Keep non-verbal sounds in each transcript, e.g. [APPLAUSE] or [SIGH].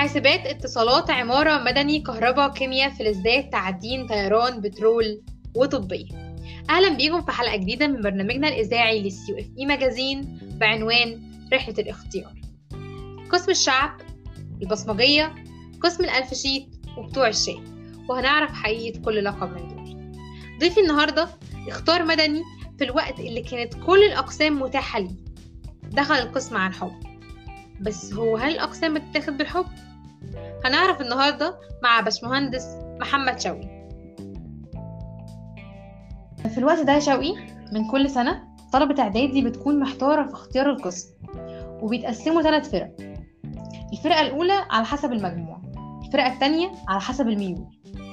حاسبات اتصالات عمارة مدني كهرباء كيمياء فلزات تعدين طيران بترول وطبية. أهلا بيكم في حلقة جديدة من برنامجنا الإذاعي لل CFE Magazine بعنوان رحلة الاختيار. قسم الشعب البصمجية قسم الألف sheet وبتوع الشاي وهنعرف حقيقة كل لقب من دول. ضيفي النهاردة اختار مدني في الوقت اللي كانت كل الأقسام متاحة ليه. دخل القسم عن حب. بس هو هل الأقسام بتتاخد بالحب؟ هنعرف النهاردة مع باشمهندس محمد شوقي. في الوقت ده يا شوقي من كل سنة طلبة إعدادي بتكون محتارة في اختيار القسم وبيتقسموا ثلاث فرق. الفرقة الأولى على حسب المجموع الفرقة التانية على حسب الميول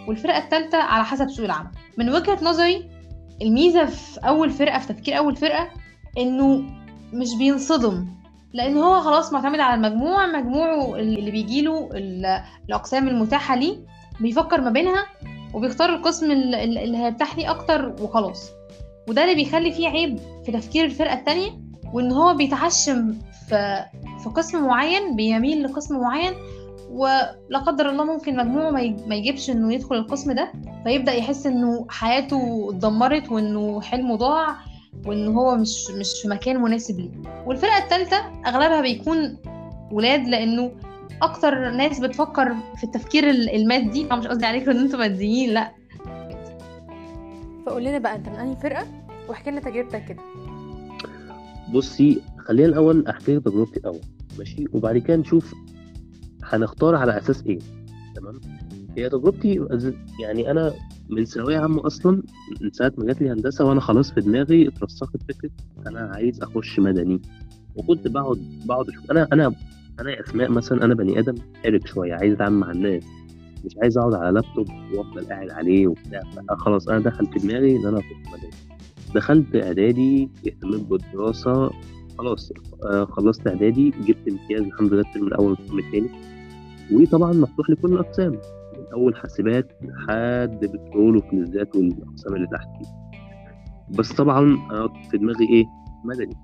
والفرقة التالتة على حسب سوق العمل. من وجهة نظري الميزة في أول فرقة في تفكير أول فرقة إنه مش بينصدم. لأن هو خلاص معتمد على المجموع مجموعه اللي بيجيله الأقسام المتاحة ليه بيفكر ما بينها وبيختار القسم اللي هيرتاح ليه أكتر وخلاص. وده اللي بيخلي فيه عيب في تفكير الفرقة التانية وإن هو بيتحشم في في قسم معين بيميل لقسم معين ولا قدر الله ممكن مجموعه ما يجيبش إنه يدخل القسم ده فيبدأ يحس إنه حياته اتدمرت وإنه حلمه ضاع وإن هو مش مش في مكان مناسب ليه. والفرقة الثالثه أغلبها بيكون ولاد لأنه أكتر ناس بتفكر في التفكير المادي. أنا مش قصدي عليكم إن أنتوا ماديين لأ. فقول لنا بقى أنت من أنهي فرقة؟ واحكي لنا تجربتك كده. بصي خلينا الأول أحكي لك تجربتي الأول. ماشي؟ وبعد كده نشوف هنختار على أساس إيه. تمام؟ هي تجربتي يعني أنا من ثانوية عامة أصلا من ساعة ما جات لي هندسة وأنا خلاص في دماغي اترسخت فكرة أنا عايز أخش مدني. وكنت بقعد بقعد أشوف أنا أنا أنا أسماء مثلا أنا بني آدم حرك شوية عايز أتعامل مع الناس. مش عايز أقعد على لابتوب وأفضل قاعد عليه وبتاع. خلاص أنا دخل في دماغي إن أنا أخش مدني. دخلت إعدادي اهتميت بالدراسة خلاص آه خلصت إعدادي جبت امتياز الحمد لله الترم الأول والترم الثاني وطبعا مفتوح لكل الأقسام. أول حاسبات لحد بترول وفلزات والاقسام اللي تحت بس طبعا في دماغي إيه؟ مدني.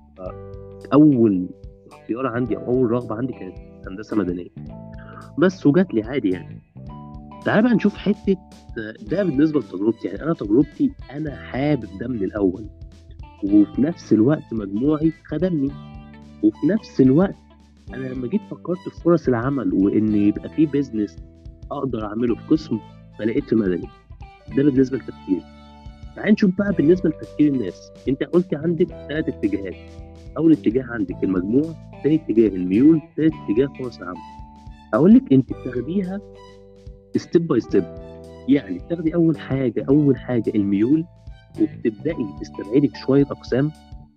أول اختيار عندي أو أول رغبة عندي كانت هندسة مدنية. بس وجات لي عادي يعني. تعال بقى نشوف حتة ده بالنسبة لتجربتي. يعني أنا تجربتي أنا حابب ده من الأول. وفي نفس الوقت مجموعي خدمني. وفي نفس الوقت أنا لما جيت فكرت في فرص العمل وإن يبقى في business أقدر أعمله في قسم فلقيت في مدني ده بالنسبة للتفكير تعال نشوف بقى بالنسبة لتفكير الناس. أنت قلت عندك ثلاث اتجاهات. أول اتجاه عندك المجموع ثاني اتجاه الميول ثالث اتجاه فرص العمل أقول لك أنت بتاخديها step by step يعني بتاخدي أول حاجة أول حاجة الميول وبتبدأي تستبعدي شوية أقسام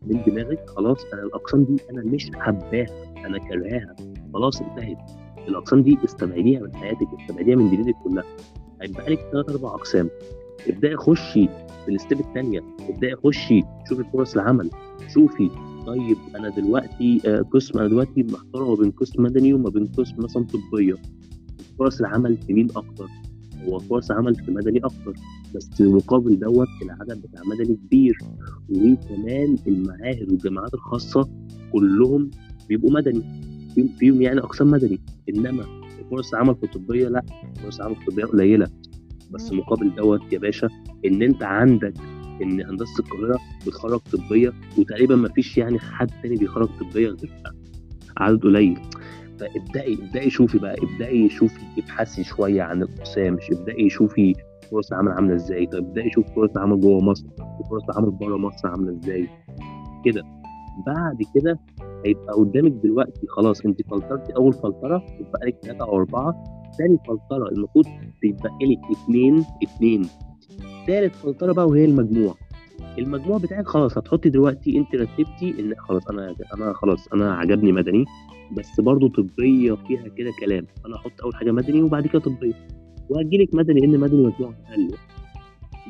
من دماغك. خلاص أنا الأقسام دي أنا مش حباها أنا كرهاها. خلاص انتهت. الأقسام دي استبعديها من حياتك استبعديها من دنيتك كلها. هيبقى لك ثلاث أربع أقسام. ابدأي خشي في ال step الثانية ابدأي خشي شوفي فرص العمل شوفي طيب أنا دلوقتي آه قسم أنا دلوقتي محتار ما بين قسم مدني وما بين قسم مثلا طبية. فرص العمل في مين أكتر هو فرص عمل في مدني أكتر بس مقابل دوت العدد بتاع مدني كبير. وكمان المعاهد والجامعات الخاصة كلهم بيبقوا مدني. فيهم يعني اقسام مدني إنما فرص العمل في الطبية لا فرص العمل في الطبية قليلة. بس مقابل دوت يا باشا إن أنت عندك إن هندسة القاهرة بتخرج طبية وتقريبا ما فيش يعني حد تاني بيخرج طبية غير عدد قليل. فابدأي ابدأي شوفي بقى ابدأي شوفي ابحثي شوية عن الأقسام مش ابدأي شوفي فرص العمل عاملة إزاي. طب ابدأي شوفي فرص العمل جوه مصر وفرص العمل بره مصر عاملة إزاي. كده. بعد كده هيبقى قدامك دلوقتي خلاص انت فلترتي أول فلترة يبقى لك ثلاثة أو أربعة ثاني فلترة المفروض تبقى لك اثنين اثنين ثالث فلترة بقى وهي المجموع. المجموع بتاعك خلاص هتحطي دلوقتي انت رتبتي إن خلاص أنا أنا خلاص أنا عجبني مدني بس برضه طبية فيها كده كلام. أنا أحط أول حاجة مدني وبعد كده طبية. وهجيلك مدني لأن مدني مجموع أقل.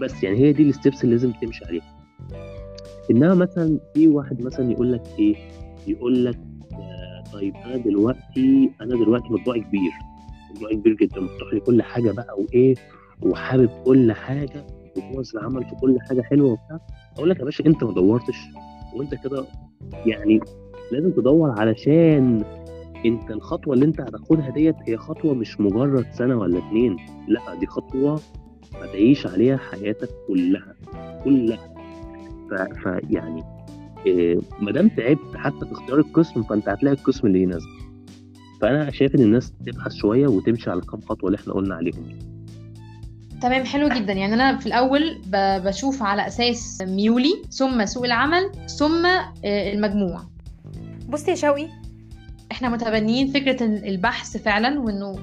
بس يعني هي دي الستبس اللي لازم تمشي عليها. انما مثلا في واحد مثلا يقول لك إيه؟ يقول لك آه طيب أنا دلوقتي أنا دلوقتي مجموعي كبير مجموعي كبير جدا مفتوح لي كل حاجة بقى وإيه وحابب كل حاجة وفرص العمل في كل حاجة حلوة وبتاع. أقول لك يا باشا أنت ما دورتش وأنت كده يعني لازم تدور علشان أنت الخطوة اللي أنت هتاخدها ديت هي خطوة مش مجرد سنة ولا اتنين لأ دي خطوة هتعيش عليها حياتك كلها كلها. ف... إيه ما دام تعبت حتى في اختيار القسم فأنت هتلاقي القسم اللي يناسبك. فأنا شايف إن الناس تبحث شوية وتمشي على الكام خطوة اللي إحنا قلنا عليهم. تمام حلو جدا. يعني أنا في الأول ب- بشوف على أساس ميولي ثم سوق العمل ثم آه، المجموع. بصي يا شوقي. إحنا متبنيين فكرة البحث فعلا وإنه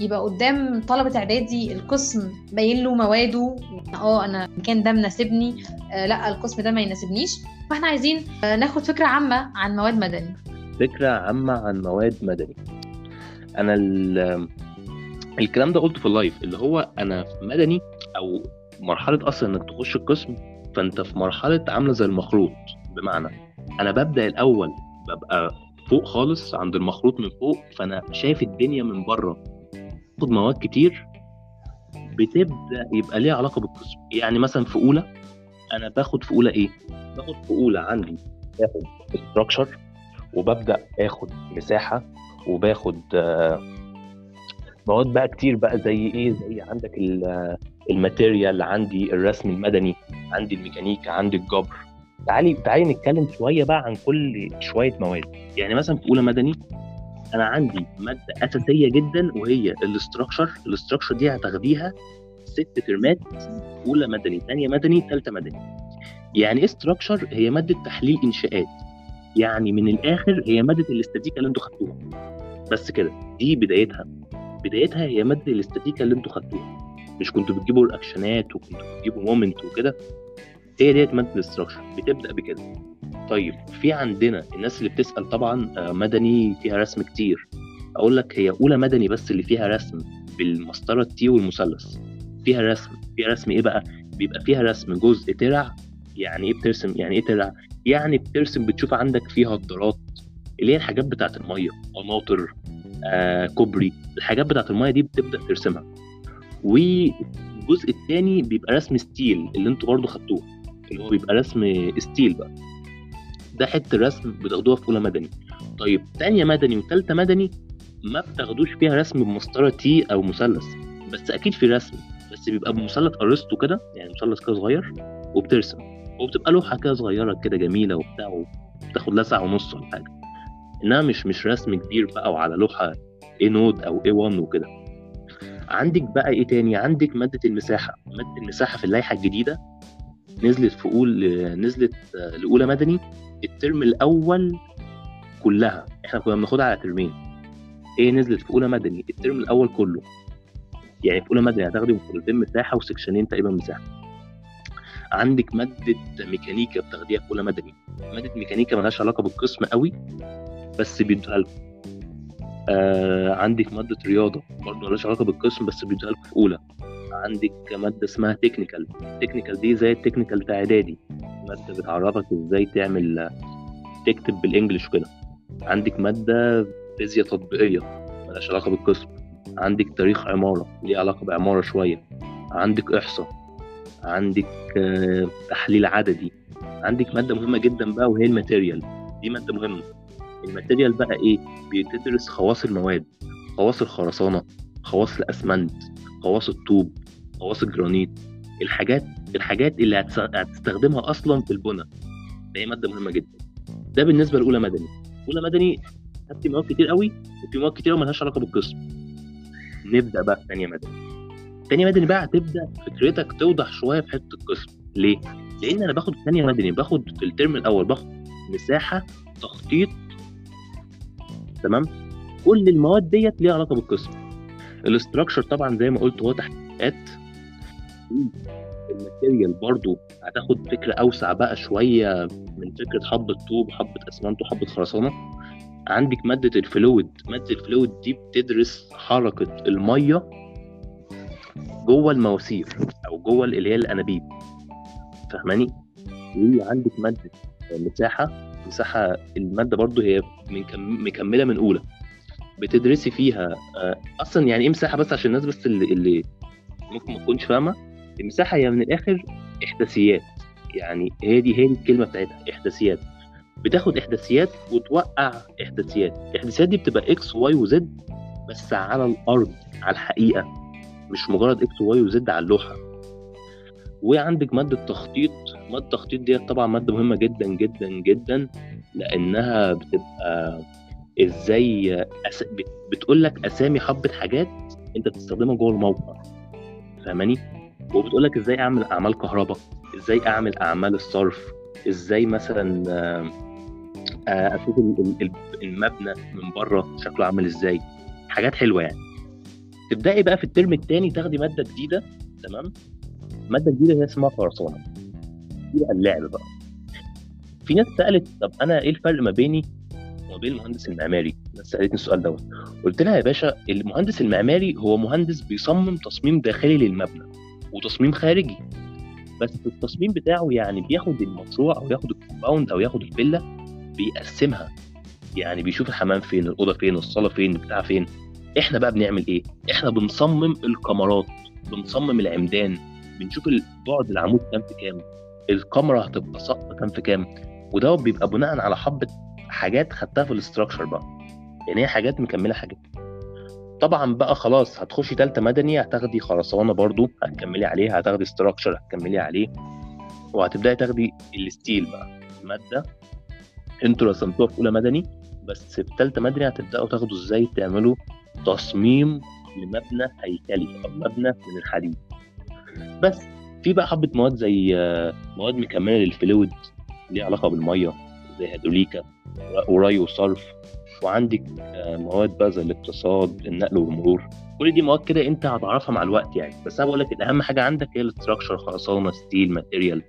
يبقى قدام طلبة إعدادي القسم باين له مواده آه أنا المكان ده مناسبني آه لأ القسم ده ما يناسبنيش. فإحنا عايزين آه ناخد فكرة عامة عن مواد مدني. فكرة عامة عن مواد مدني. أنا ال- الكلام ده قلته في اللايف اللي هو أنا مدني أو مرحلة أصلا إنك تخش القسم فأنت في مرحلة عاملة زي المخروط. بمعنى أنا ببدأ الأول ببقى فوق خالص عند المخروط من فوق فأنا شايف الدنيا من بره. باخد مواد كتير بتبدأ يبقى ليها علاقة بالقسم. يعني مثلا في أولى أنا باخد في أولى إيه؟ باخد في أولى عندي باخد ستراكشر وببدأ آخد مساحة وباخد آه، مواد بقى كتير بقى زي إيه؟ زي عندك آه، ال material عندي الرسم المدني عندي الميكانيكا عندي الجبر. تعالي تعالي نتكلم شوية بقى عن كل شوية مواد. يعني مثلا في أولى مدني أنا عندي مادة أساسية جدا وهي ال structure. ال structure دي هتاخديها ست ترمات أولى مدني ثانية مدني ثالثه مدني. يعني إيه structure هي مادة تحليل إنشاءات. يعني من الآخر هي مادة الاستاتيكا اللي أنتوا خدتوها. بس كده دي بدايتها. بدايتها هي مادة الاستاتيكا اللي أنتوا خدتوها. مش كنتوا بتجيبوا reactionات وكنتوا بتجيبوا moment وكده. هي ديت مادة ال structure. بتبدأ بكده. طيب في عندنا الناس اللي بتسأل طبعا آه، مدني فيها رسم كتير. أقول لك هي أولى مدني بس اللي فيها رسم بالمسطرة ال T والمثلث. فيها رسم فيها رسم إيه بقى؟ بيبقى فيها رسم جزء ترع يعني إيه بترسم؟ يعني إيه ترع؟ يعني بترسم بتشوف عندك فيها هدرات اللي هي الحاجات بتاعت المية قناطر آه كوبري الحاجات بتاعت المية دي بتبدأ ترسمها. والجزء الثاني بيبقى رسم steel اللي أنتوا برضو خدتوه اللي هو بيبقى رسم steel بقى. ده حتة رسم بتاخدوها في أولى مدني. طيب تانية مدني وتالتة مدني ما بتاخدوش فيها رسم بمسطرة T أو مثلث. بس أكيد في رسم بس بيبقى بمثلث أرسطو كده يعني مثلث كده صغير وبترسم. وبتبقى لوحة كده صغيرة كده جميلة وبتاع وبتاخد لها ساعه ونص ولا حاجة. إنها مش مش رسم كبير بقى وعلى لوحة A نود أو A1 وكده. عندك بقى إيه تاني؟ عندك مادة المساحة. مادة المساحة في اللائحة الجديدة نزلت في أول نزلت آه، لأولى مدني. الترم الأول كلها. إحنا كنا بناخدها على ترمين. هي نزلت في أولى مدني الترم الأول كله. يعني في أولى مدني هتاخدي محاضرتين مساحة وسكشنين تقريبا مساحة. عندك مادة ميكانيكا بتاخديها في أولى مدني. مادة ميكانيكا ملهاش علاقة بالقسم قوي بس بيدوها لكم. آه عندك مادة رياضة برضه ملهاش علاقة بالقسم بس بيدوها لكم في أولى. عندك مادة اسمها technical ال technical دي زي ال technical بتاع إعدادي. مادة بتعرفك إزاي تعمل تكتب بالإنجلش وكده. عندك مادة فيزياء تطبيقية ملهاش علاقة بالقسم. عندك تاريخ عمارة ليه علاقة بعمارة شوية. عندك إحصاء. عندك آه، تحليل عددي. عندك مادة مهمة جدا بقى وهي ال material. دي مادة مهمة. ال material بقى إيه؟ بتدرس خواص المواد. خواص الخرسانة خواص الأسمنت خواص الطوب. خواص الجرانيت الحاجات الحاجات اللي هتس- هتستخدمها أصلا في البناء هي مادة مهمة جدا. ده بالنسبة لأولى مدني. أولى مدني خدت مواد كتير قوي وفي مواد كتير مالهاش علاقة بالقسم. نبدأ بقى في ثانية مدني. ثانية مدني بقى هتبدأ فكرتك توضح شوية في حتة القسم. ليه؟ لأن أنا باخد ثانية مدني باخد في الترم الأول باخد مساحة تخطيط تمام؟ كل المواد ديت ليها علاقة بالقسم. ال structure طبعا زي ما قلت هو تحقيقات ال material برضو هتاخد فكرة أوسع بقى شوية من فكرة حبة طوب حبة أسمنت وحبة خرسانة. عندك مادة ال fluid. مادة ال fluid دي بتدرس حركة المية جوه المواسير أو جوه اللي هي الأنابيب. فاهماني؟ وعندك مادة مساحة. مساحة المادة برضو هي مكملة من أولى. بتدرسي فيها آه، أصلا يعني إيه مساحة بس عشان الناس بس اللي, اللي ممكن ما تكونش فاهمة؟ المساحة هي من الآخر احداثيات. يعني هي دي هي الكلمة بتاعتها احداثيات. بتاخد احداثيات وتوقع احداثيات. الاحداثيات دي بتبقى إكس واي وزد بس على الأرض على الحقيقة. مش مجرد إكس وواي وزد على اللوحة. وعندك مادة تخطيط مادة التخطيط ديت طبعا مادة مهمة جدا جدا جدا لأنها بتبقى إزاي أس... بتقول لك أسامي حبة حاجات أنت بتستخدمها جوه الموقع. فاهماني؟ وبتقول لك إزاي أعمل أعمال كهرباء؟ إزاي أعمل أعمال الصرف؟ إزاي مثلا آه، آه، أشوف المبنى من بره شكله عامل إزاي؟ حاجات حلوة يعني. تبدأي بقى في الترم الثاني تاخدي مادة جديدة تمام؟ مادة جديدة هي اسمها خرسانة. دي بقى اللعب بقى. في ناس سألت طب أنا إيه الفرق ما بيني وما بين المهندس المعماري؟ الناس سألتني السؤال دوت. قلت لها يا باشا المهندس المعماري هو مهندس بيصمم تصميم داخلي للمبنى. وتصميم خارجي. بس التصميم بتاعه يعني بياخد المشروع أو ياخد ال compound أو ياخد الفيلا بيقسمها. يعني بيشوف الحمام فين الأوضة فين الصالة فين بتاع فين. إحنا بقى بنعمل إيه؟ إحنا بنصمم الكمرات بنصمم العمدان بنشوف بعد العمود كام في كام الكمرة هتبقى سقطه كام في كام. وده بيبقى بناء على حبة حاجات خدتها في ال structure بقى. يعني هي حاجات مكملة حاجات طبعا بقى خلاص هتخشي تالتة مدني هتاخدي خرسانة برضو هتكملي عليه هتاخدي structure هتكملي عليه وهتبدأي تاخدي ال steel بقى ماده أنتوا رسمتوها في أولى مدني بس في ثالثه مدني هتبدأوا تاخدوا إزاي تعملوا تصميم لمبنى هيكلي أو مبنى من الحديد. بس في بقى حبة مواد زي مواد مكملة لل fluid ليها علاقة بالمية زي هيدروليكا وري وصرف. وعندك مواد بقى زي الاقتصاد النقل والمرور. كل دي مواد كده انت هتعرفها مع الوقت يعني. بس أنا بقول لك أهم حاجة عندك هي ال structure خرسانة steel material.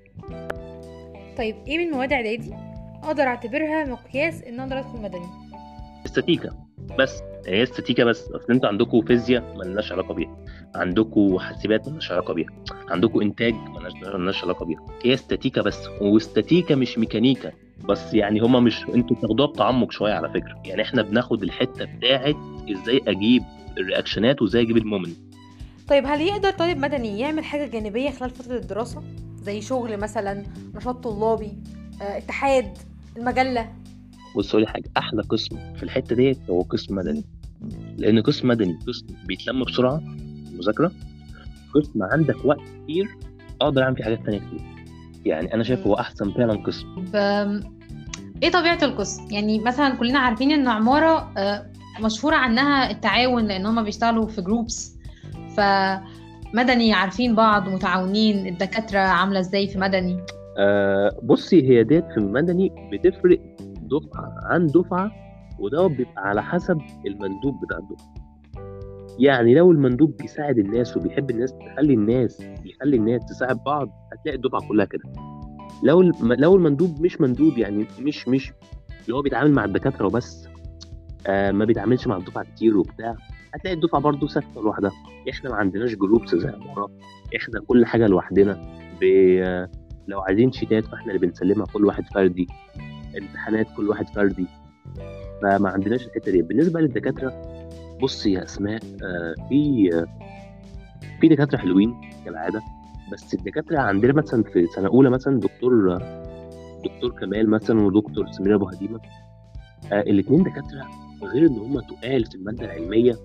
طيب إيه من مواد إعدادي أقدر أعتبرها مقياس إن أقدر ادخل مدني استاتيكا. بس هي استاتيكا بس. أصل أنتوا عندكم فيزياء مالناش علاقة بيها. عندكم حاسبات مالناش علاقة بيها. عندكم إنتاج مالناش علاقة بيها. هي استاتيكا بس. واستاتيكا مش ميكانيكا. بس يعني هما مش أنتوا بتاخدوها بتعمق شوية على فكرة. يعني إحنا بناخد الحتة بتاعت إزاي أجيب ال reaction ات وازاي أجيب ال moment. طيب هل يقدر طالب مدني يعمل حاجة جانبية خلال فترة الدراسة؟ زي شغل مثلا نشاط طلابي آه، اتحاد المجلة؟ بص لي حاجة. أحلى قسم في الحتة ديت هو قسم مدني. لأن قسم مدني قسم بيتلم بسرعة المذاكرة. قسم عندك وقت كتير أقدر أعمل فيه حاجات تانية كتير. يعني أنا شايف هو أحسن فعلا قسم. ب... إيه طبيعة القسم؟ يعني مثلا كلنا عارفين إن عمارة آه، مشهورة عنها التعاون لأن هم بيشتغلوا في جروبس فمدني عارفين بعض متعاونين الدكاترة عاملة إزاي في مدني؟ آه بصي هي ديت في المدني بتفرق دفعة عن دفعة وده بيبقى على حسب المندوب بتاع الدفعة. يعني لو المندوب بيساعد الناس وبيحب الناس تخلي الناس يخلي الناس تساعد بعض هتلاقي الدفعة كلها كده. لو لو المندوب مش مندوب يعني مش مش اللي هو بيتعامل مع الدكاترة وبس آه ما بيتعاملش مع الدفعة كتير وبتاع هتلاقي الدفعة برضه ساكتة لوحدها. إحنا ما عندناش جروبس زي عماره إحنا كل حاجة لوحدنا. لو عايزين شيتات فاحنا اللي بنسلمها كل واحد فردي امتحانات كل واحد فردي. فما عندناش الحتة دي. بالنسبة للدكاترة بصي يا أسماء آه في في دكاترة حلوين كالعادة بس الدكاترة عندنا مثلا في سنة أولى مثلا دكتور دكتور كمال مثلا ودكتور سمير أبو هديمة آه الاثنين دكاترة غير إن هم تقال في المادة العلمية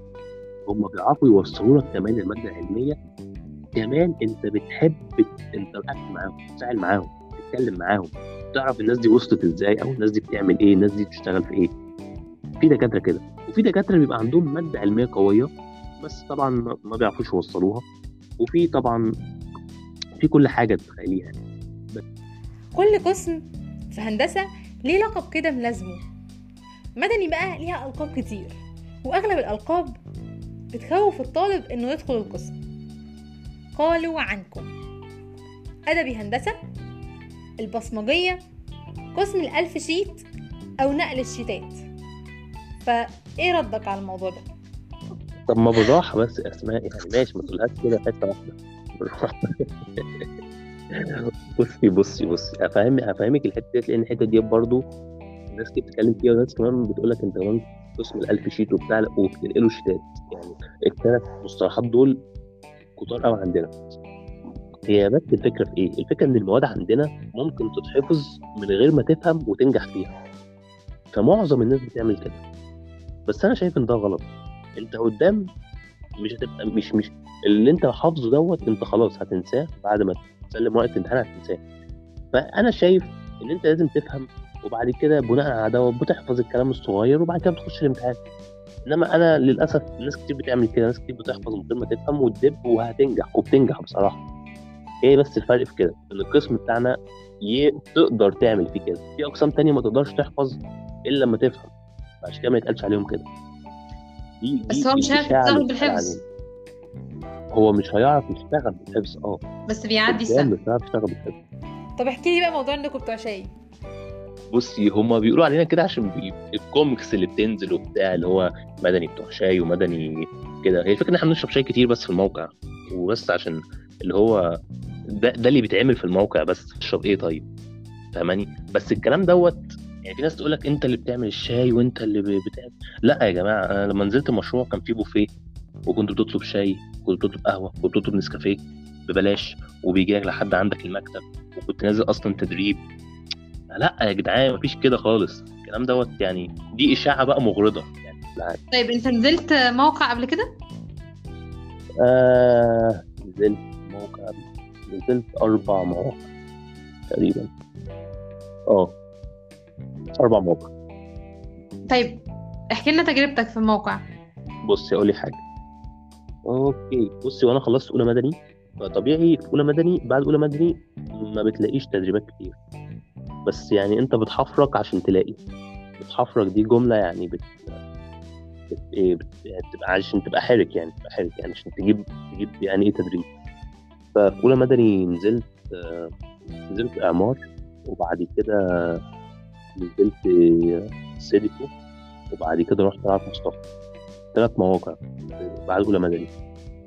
هم بيعرفوا يوصلوا لك كمان المادة العلمية. كمان أنت بتحب انتراكت معاهم تتفاعل معاهم تتكلم معاهم تعرف الناس دي وصلت إزاي أو الناس دي بتعمل إيه الناس دي بتشتغل في إيه. في دكاترة كده. وفي دكاترة بيبقى عندهم مادة علمية قوية بس طبعا ما بيعرفوش يوصلوها وفي طبعا في كل حاجة تتخيليها يعني. كل قسم في هندسة ليه لقب كده ملازمه مدني بقى ليها ألقاب كتير وأغلب الألقاب بتخوف الطالب إنه يدخل القسم. قالوا عنكم. أدبي هندسة البصمجية قسم الألف شيت أو نقل الشيتات. فايه ردك على الموضوع ده؟ طب ما بالراحه بس أسماء يعني ماشي ما تقولهاش كده حتة واحدة. [LAUGHS] بصي بصي بصي هفهم هفهمك الحتة ديت لأن الحتة دي برضه الناس كتير بتتكلم فيها وناس كمان بتقول لك أنت كمان قسم الألف شيت وبتاع وبتنقلوا شيتات يعني الثلاث مصطلحات دول كتار قوي عندنا. هي بس الفكرة في إيه؟ الفكرة إن المواد عندنا ممكن تتحفظ من غير ما تفهم وتنجح فيها. فمعظم الناس بتعمل كده. بس أنا شايف إن ده غلط. أنت قدام مش هتبقى مش مش اللي أنت حافظه دوت أنت خلاص هتنساه بعد ما تسلم ورقه الامتحان هتنساه. فأنا شايف إن أنت لازم تفهم وبعد كده بناء على دوت بتحفظ الكلام الصغير وبعد كده بتخش الامتحان. إنما أنا للأسف ناس كتير بتعمل كده ناس كتير بتحفظ من غير ما تفهم وتدب وهتنجح وبتنجح بصراحة. هي بس الفرق في كده إن القسم بتاعنا. تقدر تعمل فيه كده. في أقسام تانية ما تقدرش تحفظ إلا لما تفهم. عشان كده ما يتقالش عليهم كده. دي بس هو مش هيعرف يشتغل بالحفظ. هو مش هيعرف يشتغل بالحفظ آه. بس بيعدي السنة مش هيعرف يشتغل بالحفظ. طب احكي لي بقى موضوع انكم بتوع شاي. بصي هما بيقولوا علينا كده عشان بي... الكوميكس اللي بتنزل وبتاع اللي هو مدني بتوع شاي ومدني كده. هي الفكرة إن إحنا بنشرب شاي كتير بس في الموقع وبس عشان اللي هو ده, ده اللي بيتعمل في الموقع بس تشرب إيه طيب؟ فاهماني؟ بس الكلام دوت يعني في ناس تقول لك أنت اللي بتعمل الشاي وأنت اللي بتعمل. لا يا جماعة أنا لما نزلت المشروع كان في بوفيه وكنت بتطلب شاي كنت بتطلب قهوة كنت بتطلب نسكافيه ببلاش وبيجي لك لحد عندك المكتب وكنت نازل أصلا تدريب. لا يا جدعان مفيش كده خالص. الكلام دوت يعني دي إشاعة بقى مغرضة. يعني لا. طيب أنت نزلت موقع قبل كده؟ آه نزلت موقع نزلت أربع مواقع تقريبا. آه. أربع مواقع. طيب احكي لنا تجربتك في الموقع. بصي أقول لك حاجة. أوكي. بصي وأنا خلصت أولى مدني فطبيعي في أولى مدني بعد أولى مدني ما بتلاقيش تدريبات كتير. بس يعني أنت بتحفرك عشان تلاقي. بتحفرك دي جملة يعني بت, بت... إيه بت... بتبقى عشان تبقى حرك يعني تبقى حرك يعني عشان تجيب تجيب يعني إيه تدريب. ففي أولى مدني نزلت آه، نزلت إعمار وبعد كده نزلت سيديكو وبعد كده رحت طلعت مصطفى. ثلاث مواقع بعد أولى مدني.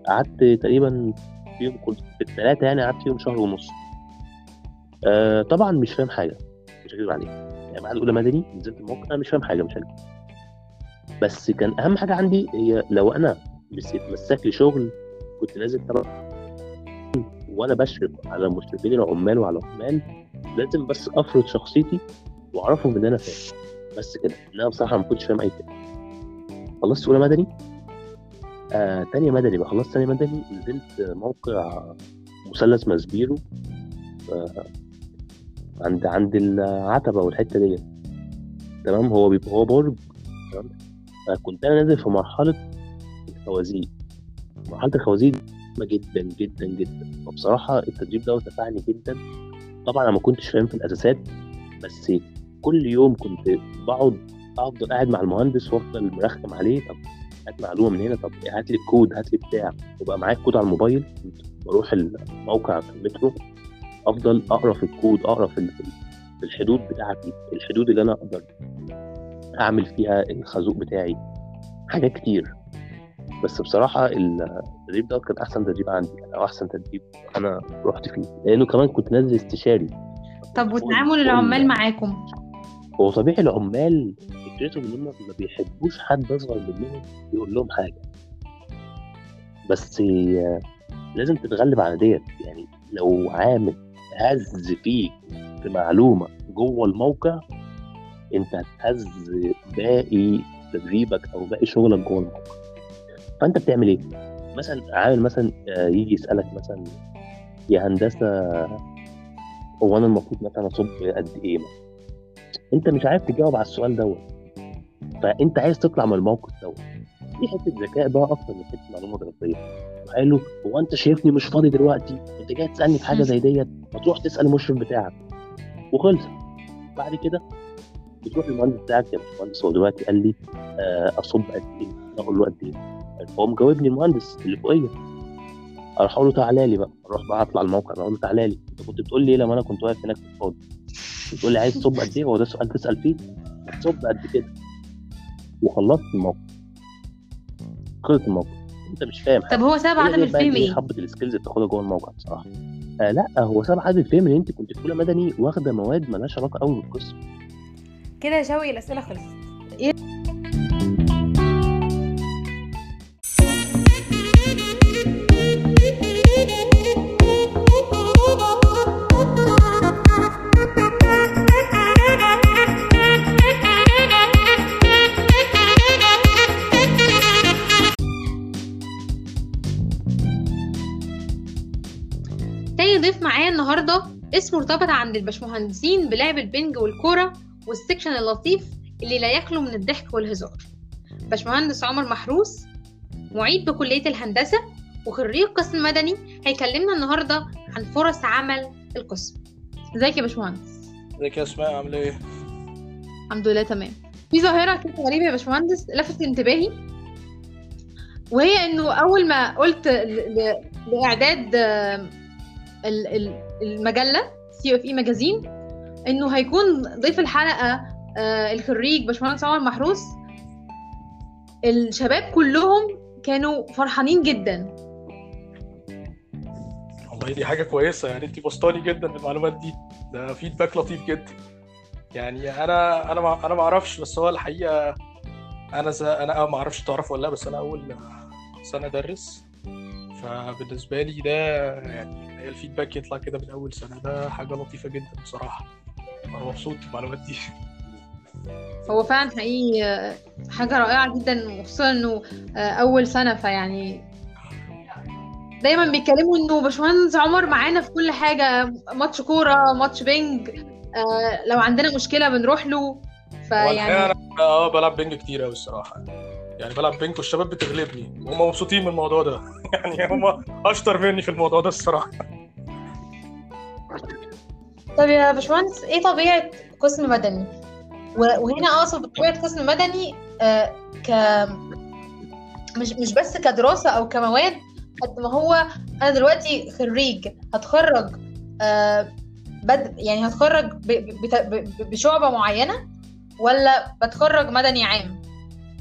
قعدت تقريبا فيهم كنت في الثلاثه يعني قعدت فيهم شهر ونص. آه طبعا مش فاهم حاجة. مش هكذب عليك. يعني بعد أولى مدني نزلت الموقع مش فاهم حاجة مش هكذب. بس كان أهم حاجة عندي هي لو أنا مس- مسك لي شغل كنت نازل طبعا وأنا بشرف على المشرفين العمال وعلى العمال لازم بس أفرض شخصيتي واعرفهم ان أنا فاهم. بس كده إن أنا بصراحة ما كنتش فاهم أي حاجة. خلصت أولى مدني؟ آه تانية مدني بقى. خلصت تانية مدني نزلت موقع مثلث ماسبيرو. آه عند عند العتبة والحتة ديت. تمام؟ هو بيبقى هو برج. تمام؟ فكنت أنا نازل في مرحلة الخوازيق. مرحلة الخوازيق جدا جدا جدا. وبصراحة التدريب ده نفعني جدا. طبعا أنا ما كنتش فاهم في الأساسات بس كل يوم كنت بقعد أفضل قاعد مع المهندس وأفضل مرخم عليه طب هات معلومة من هنا طب هات لي الكود هات لي بتاع وبقى معايا الكود على الموبايل كنت بروح الموقع في المترو أفضل أقرأ في الكود أقرأ في ال- في الحدود بتاعتي الحدود اللي أنا أقدر أعمل فيها الخازوق بتاعي حاجات كتير. بس بصراحة التدريب ده كان أحسن تدريب عندي أو أحسن تدريب أنا رحت فيه لأنه كمان كنت نازل استشاري. طب وتعامل العمال معاكم؟ هو طبيعي العمال فكرتهم إن هم ما بيحبوش حد أصغر منهم يقول لهم حاجة. بس لازم تتغلب على ديت. يعني لو عامل هز فيك في معلومة جوه الموقع أنت هتهز باقي تدريبك أو باقي شغلك جوه الموقع. فأنت بتعمل إيه؟ مثلا عامل مثلا آه، يجي يسألك مثلا يا هندسة هو أنا المفروض مثلا أصب قد إيه مثلا؟ انت مش عارف تجاوب على السؤال دوت. فانت عايز تطلع من الموقف دوت. دي حتة ذكاء بقى أكتر من حتة معلومه دراسيه قال له هو أنت شايفني مش فاضي دلوقتي؟ أنت جاي تسألني في حاجة زي ديت؟ ما تروح تسأل المشرف بتاعك. وخلص. بعد كده بتروح للمهندس بتاعك يا باشمهندس هو دلوقتي قال لي آه، أصب قد إيه؟ أقول له قد إيه؟ هو مجاوبني المهندس اللي فوقيه أروح أقول له تعالى لي بقى. أروح بقى أطلع الموقع أقول له تعالى لي. أنت كنت بتقول لي إيه لما أنا كنت واقف هناك في الفاضي؟ بتقول لي عايز تصب قد إيه؟ هو ده سؤال تسأل فيه. تصب قد كده. وخلصت الموقع خلص الموقع أنت مش فاهم حاجة. طب هو سبب عدم الفهم إيه؟ حبة السكيلز اللي بتاخدها جوه الموقع بصراحة. آه لا هو سبب عدم الفهم إن أنت كنت في اولى مدني واخدة مواد مالهاش علاقة قوي بالقسم كده يا شوقي الأسئلة خلصت. اسمه ارتبط عند الباشمهندسين بلعب البنج والكورة والسكشن اللطيف اللي لا يخلو من الضحك والهزار. باشمهندس عمر محروس معيد بكلية الهندسة وخريج قسم مدني هيكلمنا النهاردة عن فرص عمل القسم. ازيك يا باشمهندس؟ ازيك يا اسماء؟ عامله إيه؟ الحمد لله تمام. في ظاهرة كده غريبة يا باشمهندس لفتت انتباهي وهي إنه أول ما قلت لإعداد ال- ال- المجلة CFE magazine إنه هيكون ضيف الحلقة آه، الخريج باشمهندس عمر محروس. الشباب كلهم كانوا فرحانين جدا. والله دي حاجة كويسة يعني انت بسطاني جدا بالمعلومات دي. ده feedback لطيف جدا. يعني أنا أنا أنا ما أعرفش بس هو الحقيقة أنا. أنا ما أعرفش تعرف ولا لأ بس أنا أول سنه أدرس فبالنسبه لي ده يعني هي الفيدباك يطلع كده من أول سنة. ده حاجة لطيفة جدا بصراحة. أنا مبسوط بالمعلومات دي. [LAUGHS] هو فعلا حقيقي آه، حاجة رائعة جدا وخصوصا إنه آه، أول سنة فيعني دايما بيتكلموا إنه باشمهندس عمر معانا في كل حاجة. ماتش كورة ماتش بينج آه، لو عندنا مشكلة بنروح له. فيعني آه بلعب بينج كتير قوي الصراحة. يعني بلعب بينج والشباب بتغلبني وهم مبسوطين من الموضوع ده [LAUGHS] يعني هم أشطر مني في الموضوع ده الصراحة طب يا باشمهندس إيه طبيعة قسم مدني؟ وهنا أقصد بطبيعة قسم مدني آه، ك مش مش بس كدراسة أو كمواد قد ما هو أنا دلوقتي خريج هتخرج آه، بد يعني هتخرج ب- ب- بت- ب- بشعبة معينة ولا بتخرج مدني عام؟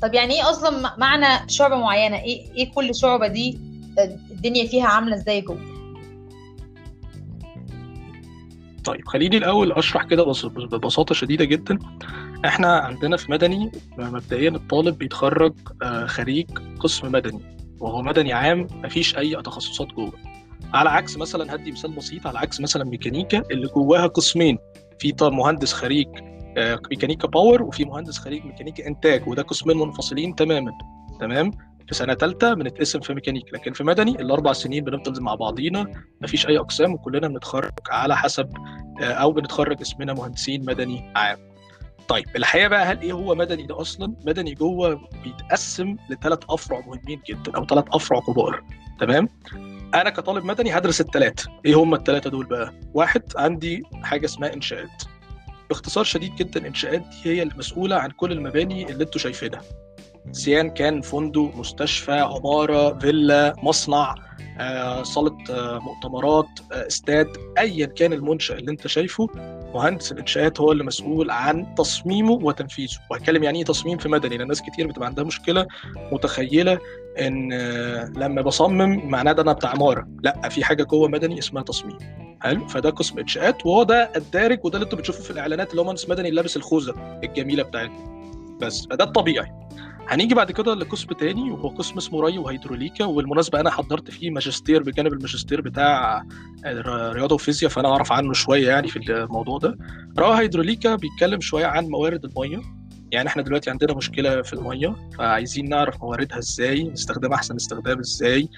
طب يعني إيه أصلا معنى شعبة معينة؟ إيه إيه كل شعبة دي آه، الدنيا فيها عاملة إزاي جوه؟ طيب خليني الأول أشرح كده بس- ببساطة شديدة جدا إحنا عندنا في مدني مبدئيا الطالب بيتخرج آه، خريج قسم مدني وهو مدني عام مفيش أي تخصصات جوه على عكس مثلا هدي مثال بسيط على عكس مثلا ميكانيكا اللي جواها قسمين في مهندس خريج ميكانيكا power وفي مهندس خريج ميكانيكا إنتاج وده قسمين منفصلين تماما تمام؟ في سنة ثالثه بنتقسم في ميكانيكا لكن في مدني الأربع سنين بنفضل مع بعضينا مفيش أي أقسام وكلنا بنتخرج على حسب آه، أو بنتخرج اسمنا مهندسين مدني عام. طيب الحقيقة بقى هل إيه هو مدني ده أصلا؟ مدني جوه بيتقسم لثلاث أفرع مهمين جدا أو ثلاث أفرع كبار تمام؟ أنا كطالب مدني هدرس الثلاثه إيه هم الثلاثه دول بقى؟ واحد عندي حاجة اسمها إنشاءات. باختصار شديد جدا انشاءات دي هي المسؤوله عن كل المباني اللي أنتوا شايفينها. سيان كان فندق مستشفى عمارة فيلا مصنع آه، صالة آه، مؤتمرات آه، استاد ايا كان المنشأ اللي انت شايفه. مهندس الإنشاءات هو اللي مسؤول عن تصميمه وتنفيذه. وهتكلم يعني إيه تصميم في مدني لأن ناس كتير بتبقى عندها مشكلة متخيلة إن آه، لما بصمم معناه ده أنا بتاع عمارة. لأ في حاجة جوه مدني اسمها تصميم. حلو. فده قسم انشاءات وهو ده الدارج وده اللي أنتوا بتشوفوه في الإعلانات اللي هو مهندس مدني لابس الخوذة الجميلة بتاعتنا. بس فده الطبيعي. هنيجي بعد كده لقسم تاني وهو قسم اسمه ري وهيدروليكا وبالمناسبه أنا حضرت فيه ماجستير بجانب الماجستير بتاع رياضة وفيزياء فأنا أعرف عنه شوية يعني في الموضوع ده. ري وهيدروليكا بيتكلم شوية عن موارد المية. يعني إحنا دلوقتي عندنا مشكلة في المية فعايزين نعرف مواردها إزاي نستخدمها احسن استخدام إزاي.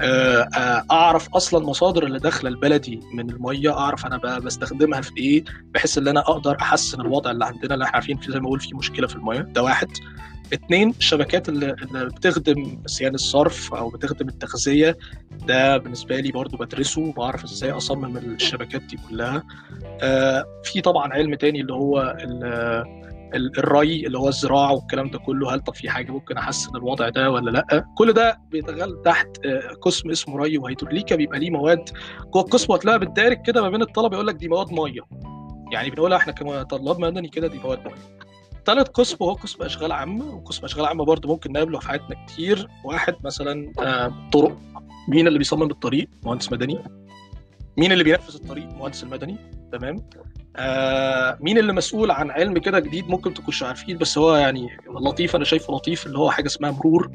آه، آه، اعرف أصلا مصادر اللي داخلة البلدي من المية اعرف أنا بستخدمها في إيه بحيث ان أنا أقدر احسن الوضع اللي عندنا اللي إحنا عارفين في زي ما بقول في مشكلة في المية. ده واحد. اتنين الشبكات اللي, بتخدم صيانة الصرف أو بتخدم التغذية ده بالنسبة لي برضو بدرسه وبعرف إزاي اصمم الشبكات دي كلها. آه في طبعا علم تاني اللي هو الري اللي هو الزراعة والكلام ده كله هل طب في حاجة ممكن أحسن الوضع ده ولا لأ؟ كل ده بيتغل تحت آه، قسم اسمه ري وهيدروليكا بيبقى ليه مواد جوه القسم هتلاقيها بالدارج كده ما بين الطلبة يقول لك دي مواد مية. يعني بنقولها إحنا كطلاب مدني كده دي مواد مية. ثالث قسم هو قسم أشغال عامة وقسم أشغال عامة برضه ممكن نقابله في حياتنا كتير. واحد مثلا آه، طرق. مين اللي بيصمم الطريق؟ مهندس مدني. مين اللي بينفذ الطريق؟ مهندس المدني. تمام. آه مين اللي مسؤول عن علم كده جديد ممكن تكونش عارفين بس هو يعني لطيف أنا شايفه لطيف اللي هو حاجة اسمها مرور.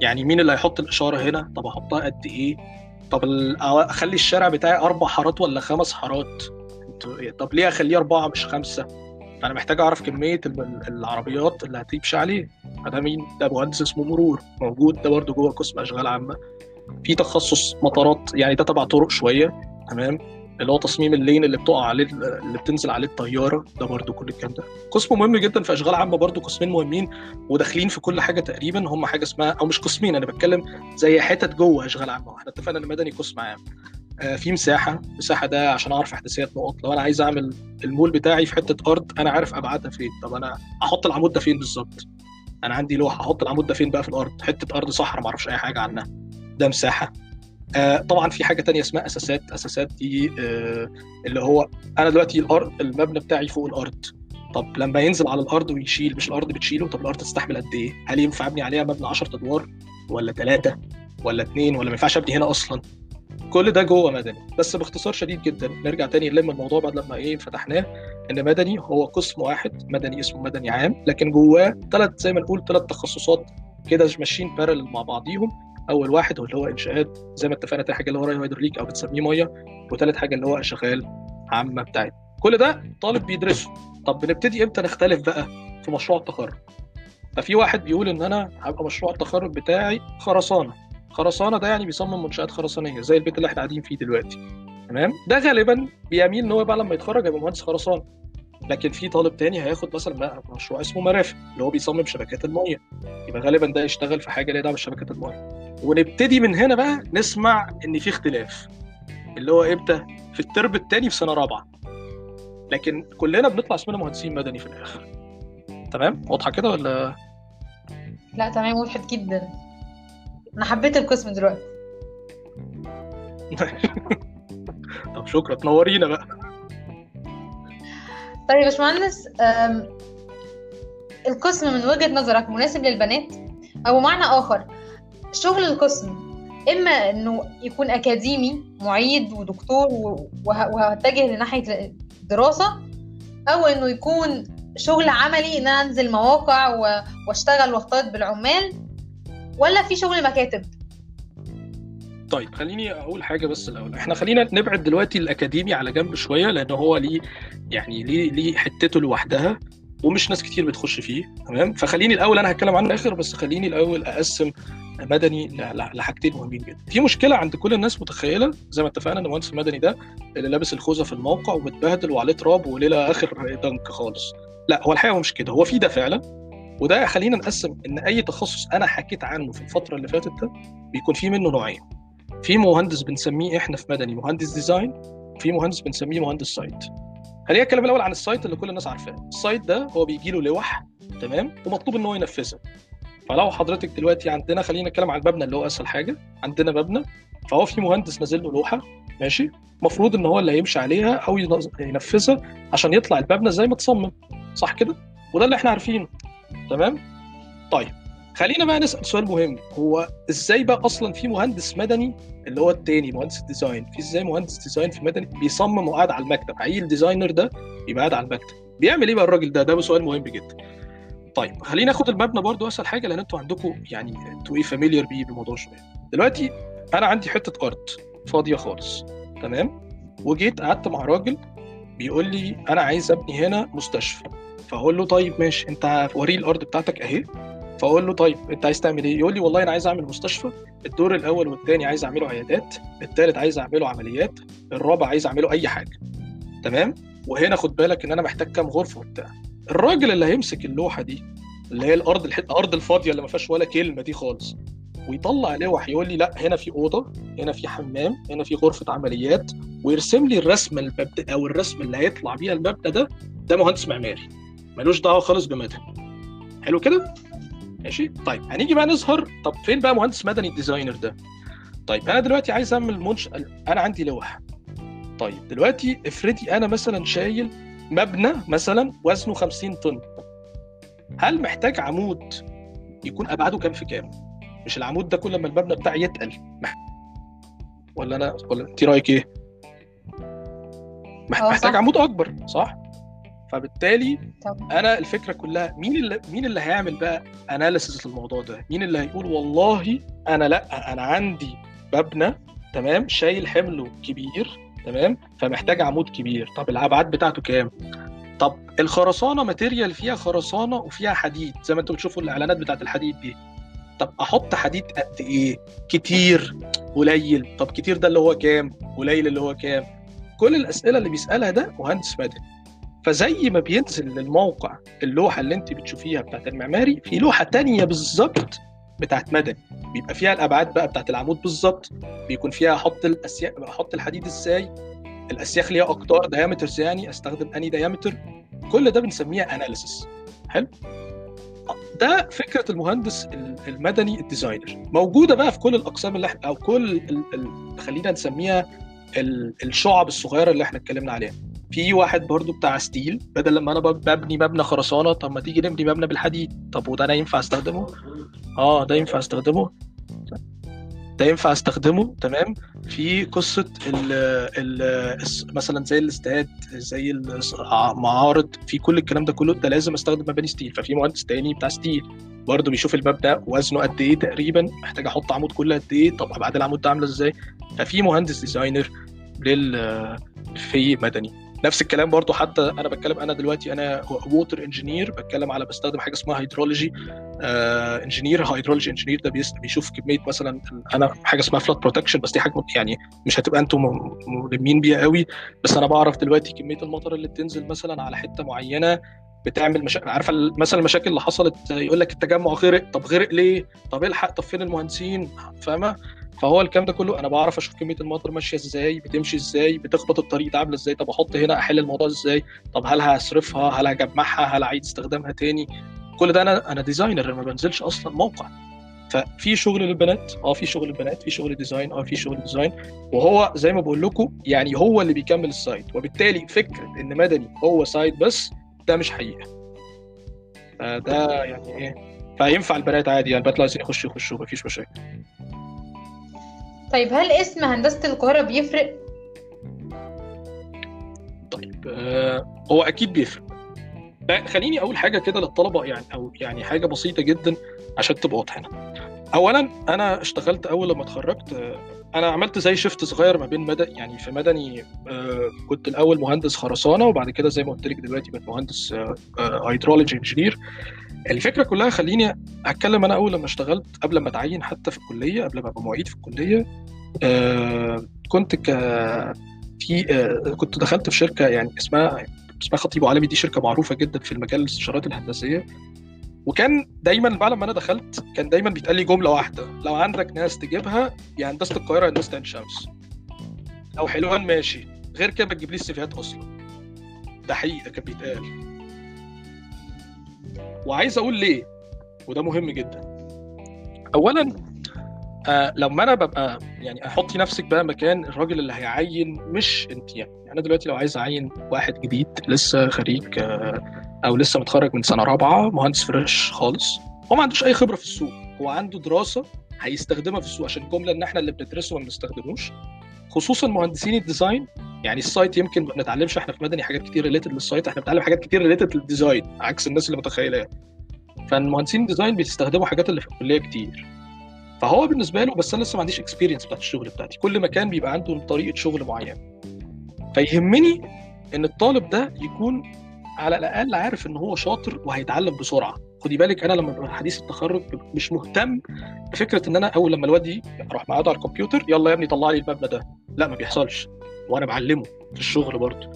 يعني مين اللي هيحط الإشارة هنا؟ طب أحطها قد إيه؟ طب أخلي الشارع بتاعي أربع حارات ولا خمس حارات؟ انتوا- طب ليه أخليه أربعة مش خمسة؟ فانا محتاج أعرف كمية ال- العربيات اللي هتمشي عليه فده مين؟ ده مهندس اسمه مرور. موجود ده برضه جوه قسم أشغال عامة. في تخصص مطارات يعني ده تبع طرق شوية تمام؟ اللي هو تصميم اللين اللي بتقع عليه اللي بتنزل عليه الطيارة. ده برضو كل الكلام ده. قسم مهم جدا في أشغال عامة برضو قسمين مهمين وداخلين في كل حاجة تقريبا. هم حاجة اسمها أو مش قسمين أنا بتكلم زي حتت جوه أشغال عامة. إحنا اتفقنا إن مدني قسم عام آه، في مساحة. مساحة ده عشان أعرف احداثيات نقط. لو أنا عايز أعمل المول بتاعي في حتة أرض أنا عارف ابعادها فين. طب أنا أحط العمود ده فين بالظبط؟ أنا عندي لوحة. أحط العمود ده فين بقى في الأرض؟ حتة أرض صحراء ما أعرفش أي حاجة عنها. ده مساحة. طبعا في حاجة تانية اسمها أساسات. أساسات دي آه اللي هو أنا دلوقتي الأرض المبنى بتاعي فوق الأرض. طب لما ينزل على الأرض ويشيل مش الأرض بتشيله طب الأرض تستحمل قد إيه؟ هل ينفع أبني عليها مبنى 10 أدوار ولا ثلاثة ولا اثنين ولا ما ينفعش أبني هنا أصلا؟ كل ده جوه مدني. بس باختصار شديد جدا نرجع تاني نلم الموضوع بعد لما إيه فتحناه إن مدني هو قسم واحد. مدني اسمه مدني عام لكن جواه ثلاث زي ما نقول ثلاث تخصصات كده ماشيين بارل مع بعضيهم. أول واحد اللي هو إنشاءات زي ما اتفقنا تاني حاجة اللي هو ري هيدروليك أو بتسميه مية وثالث حاجة اللي هو اشغال عامة بتاعتنا كل ده طالب بيدرسه. طب بنبتدي إمتى نختلف بقى في مشروع التخرج؟ ففي واحد بيقول إن أنا هبقى مشروع التخرج بتاعي خرسانة. خرسانة ده يعني بيصمم منشآت خرسانية زي البيت اللي إحنا قاعدين فيه دلوقتي. تمام؟ ده غالبا بيميل إن هو بقى لما يتخرج يبقى مهندس خرسانة. لكن في طالب تاني هياخد مثلا مشروع اسمه مرافق اللي هو بيصمم شبكات المية. يبقى غالبا ده يشتغل في حاجة ليها دعوة بشبكات المية. ونبتدي من هنا بقى نسمع إن في اختلاف. اللي هو إمتى؟ في الترم الثاني في سنة رابعة. لكن كلنا بنطلع اسمنا مهندسين مدني في الآخر. تمام؟ واضحة كده ولا؟ لا تمام وضحت جدا. أنا حبيت القسم دلوقتي. [LAUGHS] طب شكرا. تنورينا بقى. طيب يا باشمهندس القسم من وجهة نظرك مناسب للبنات أو بمعنى آخر؟ شغل القسم إما إنه يكون أكاديمي معيد ودكتور وهتجه لناحية الدراسة أو إنه يكون شغل عملي إن أنا أنزل مواقع وأشتغل وأختلط بالعمال ولا في شغل مكاتب؟ طيب خليني أقول حاجة بس الأول. إحنا خلينا نبعد دلوقتي الأكاديمي على جنب شوية لأن هو ليه يعني ليه ليه حتته لوحدها ومش ناس كتير بتخش فيه تمام؟ فخليني الأول أنا هتكلم عنه الآخر بس خليني الأول أقسم مدني لحاجتين مهمين جدا. في مشكلة عند كل الناس متخيلة زي ما اتفقنا إن المهندس المدني ده اللي لابس الخوذة في الموقع ومتبهدل وعليه تراب وليلة آخر دنك خالص. لا هو الحقيقة مش كده هو في ده فعلا. وده خلينا نقسم إن أي تخصص أنا حكيت عنه في الفترة اللي فاتت ده بيكون فيه منه نوعين. في مهندس بنسميه إحنا في مدني مهندس design في مهندس بنسميه مهندس site. خلينا نتكلم الأول عن ال site اللي كل الناس عارفاه. ال site ده هو بيجي له لوح تمام ومطلوب إن هو ينفذها. فلو حضرتك دلوقتي عندنا خلينا نتكلم عن المبنى اللي هو أسهل حاجة عندنا مبنى فهو في مهندس نازل له لوحة ماشي؟ المفروض إن هو اللي هيمشي عليها أو ينفذها عشان يطلع المبنى زي ما تصمم صح كده؟ وده اللي إحنا عارفينه تمام؟ طيب خلينا بقى نسأل سؤال مهم هو إزاي بقى أصلا في مهندس مدني اللي هو التاني مهندس ال design؟ في إزاي مهندس design في مدني بيصمم وقاعد على المكتب؟ حقيقي ال designer ده يبقى قاعد على المكتب. بيعمل إيه بقى الراجل ده؟ ده سؤال مهم جدا. طيب خلينا ناخد المبنى برضو أسهل حاجة لأن أنتوا عندكم يعني أنتوا إيه familiar بيه بالموضوع شوية. دلوقتي أنا عندي حتة ارض فاضية خالص تمام؟ وجيت قعدت مع راجل بيقول لي أنا عايز أبني هنا مستشفى. فأقول له طيب ماشي أنت وريه الأرض بتاعتك أهي. فأقول له طيب أنت عايز تعمل إيه؟ يقول لي والله أنا عايز أعمل مستشفى الدور الأول والثاني عايز أعمله عيادات الثالث عايز أعمله عمليات الرابع عايز أعمله أي حاجة. تمام؟ وهنا خد بالك إن أنا محتاج كام غرفة وبتاع. الراجل اللي هيمسك اللوحة دي اللي هي الأرض الأرض الفاضية اللي ما فيهاش ولا كلمة دي خالص ويطلع لوح يقول لي لأ هنا في أوضة هنا في حمام هنا في غرفة عمليات ويرسم لي الرسمه المبدأ أو الرسم اللي هيطلع بيها المبنى ده ده مهندس معماري. ملوش دعوة خالص بمدني. حلو كده؟ ماشي؟ طيب هنيجي بقى نظهر طب فين بقى مهندس مدني الديزاينر ده؟ طيب أنا دلوقتي عايز أعمل منش أنا عندي لوح طيب دلوقتي افرضي أنا مثلا شايل مبنى مثلا وزنه 50 طن. هل محتاج عمود يكون ابعاده كام في كام؟ مش العمود ده كل ما المبنى بتاعي يتقل. ولا أنا ولا أنت رأيك إيه؟ آه محتاج. عمود أكبر صح؟ فبالتالي طب. أنا الفكرة كلها مين اللي مين اللي هيعمل بقى اناليسيس للموضوع ده؟ مين اللي هيقول والله أنا لأ أنا عندي مبنى تمام شايل حمله كبير تمام؟ فمحتاج عمود كبير. طب الابعاد بتاعته كام؟ طب الخرسانة ماتيريال فيها خرسانة وفيها حديد زي ما أنتم بتشوفوا الإعلانات بتاعت الحديد دي. طب أحط حديد قد إيه؟ كتير قليل. طب كتير ده اللي هو كام؟ قليل اللي هو كام؟ كل الأسئلة اللي بيسألها ده مهندس مدني فزي ما بينزل للموقع اللوحة اللي انت بتشوفيها بتاعت المعماري في لوحة تانية بالظبط بتاعت مدني. بيبقى فيها الأبعاد بقى بتاعت العمود بالظبط. بيكون فيها أحط الاسياخ أحط الحديد إزاي؟ الأسياخ ليها أقطار diameters يعني أستخدم أنهي diameter كل ده بنسميها analysis حلو؟ ده فكرة المهندس المدني ال designer موجودة بقى في كل الأقسام اللي إحنا أو كل ال... ال... خلينا نسميها ال... الشعب الصغيرة اللي إحنا اتكلمنا عليها. في واحد برضو بتاع steel بدل لما أنا ببني مبنى خرسانة طب ما تيجي نبني مبنى بالحديد؟ طب وده أنا ينفع أستخدمه؟ آه ده ينفع أستخدمه. ده ينفع أستخدمه تمام؟ في قصة ال ال مثلا زي الاستاد زي المعارض في كل الكلام ده كله ده لازم أستخدم مباني steel. ففي مهندس تاني بتاع steel برضه بيشوف المبنى وزنه قد إيه تقريبا محتاج أحط عمود كل قد إيه طب ابعاد العمود ده عاملة إزاي؟ ففي مهندس designer لل في مدني. نفس الكلام برضو حتى أنا بتكلم أنا دلوقتي أنا water engineer بتكلم على بستخدم حاجة اسمها hydrology engineer hydrology engineer ده بيشوف كمية مثلا أنا حاجة اسمها flood protection بس دي حاجة يعني مش هتبقى أنتم ملمين بيها قوي. بس أنا بعرف دلوقتي كمية المطر اللي بتنزل مثلا على حتة معينة بتعمل مشاكل عارفة مثلا المشاكل اللي حصلت يقول لك التجمع غرق طب غرق ليه؟ طب الحق طب فين المهندسين؟ فاهمة؟ فهو الكلام ده كله أنا بعرف أشوف كمية المطر ماشية إزاي بتمشي إزاي بتخبط الطريق ده عاملة إزاي طب أحط هنا أحل الموضوع إزاي؟ طب هل هصرفها؟ هل هجمعها؟ هل أعيد استخدامها تاني؟ كل ده أنا أنا designer ما بنزلش أصلا موقع. ففي شغل للبنات آه في شغل للبنات في شغل design آه في شغل design وهو زي ما بقول لكم يعني هو اللي بيكمل ال site وبالتالي فكرة إن مدني هو site بس ده مش حقيقة. فده يعني إيه فينفع البنات عادي يعني البنات لو عايزين يخشوا يخشوا مفيش مشاكل. طيب هل اسم هندسة القاهرة بيفرق؟ طيب آه هو أكيد بيفرق. خليني أقول حاجة كده للطلبة يعني أو يعني حاجة بسيطة جدا عشان تبقى واضحة أولا أنا اشتغلت أول لما اتخرجت أنا عملت زي shift صغير ما بين مدني يعني في مدني آه كنت الأول مهندس خرسانة وبعد كده زي ما قلت لك دلوقتي بقيت مهندس hydrology آه engineer الفكرة كلها خليني أتكلم أنا أول لما اشتغلت قبل ما أتعين حتى في الكلية قبل ما أبقى معيد في الكلية آه كنت ك في آه كنت دخلت في شركة يعني اسمها اسمها خطيب عالمي دي شركة معروفة جدا في المجال الاستشارات الهندسية. وكان دايما بعد ما أنا دخلت كان دايما بيتقال لي جملة واحدة لو عندك ناس تجيبها يا هندسة القاهرة هندسة عين شمس. لو حلوان ماشي. غير كده ما تجيبليش سيفيهات أصلا. ده حقيقي ده كان بيتقال. وعايز أقول ليه؟ وده مهم جدا. اولا آه لما أنا ببقى يعني احطي نفسك بقى مكان الراجل اللي هيعين مش أنت يعني. أنا دلوقتي لو عايز أعين واحد جديد لسه خريج آه أو لسه متخرج من سنة رابعة مهندس fresh خالص هو ما عندوش أي خبرة في السوق. هو عنده دراسة هيستخدمها في السوق. عشان الجمله إن إحنا اللي بندرسه ما بنستخدموش. خصوصا مهندسين ال design. يعني ال site يمكن ما بنتعلمش إحنا في مدني حاجات كتير related لل site إحنا بنتعلم حاجات كتير related لل design عكس الناس اللي متخيلها فالمهندسين ال design بيستخدموا حاجات اللي في الكلية كتير. فهو بالنسبة له بس أنا لسه ما عنديش experience بتاعت الشغل بتاعتي. كل مكان بيبقى عنده طريقة شغل معينة. فيهمني إن الطالب ده يكون على الأقل عارف إن هو شاطر وهيتعلم بسرعة. خدي بالك أنا لما ببقى حديث التخرج مش مهتم بفكرة إن أنا أول لما الواد يجي أروح مقعده على الكمبيوتر يلا يا ابني طلع لي المبنى ده. لا ما بيحصلش وأنا بعلمه في الشغل برضه.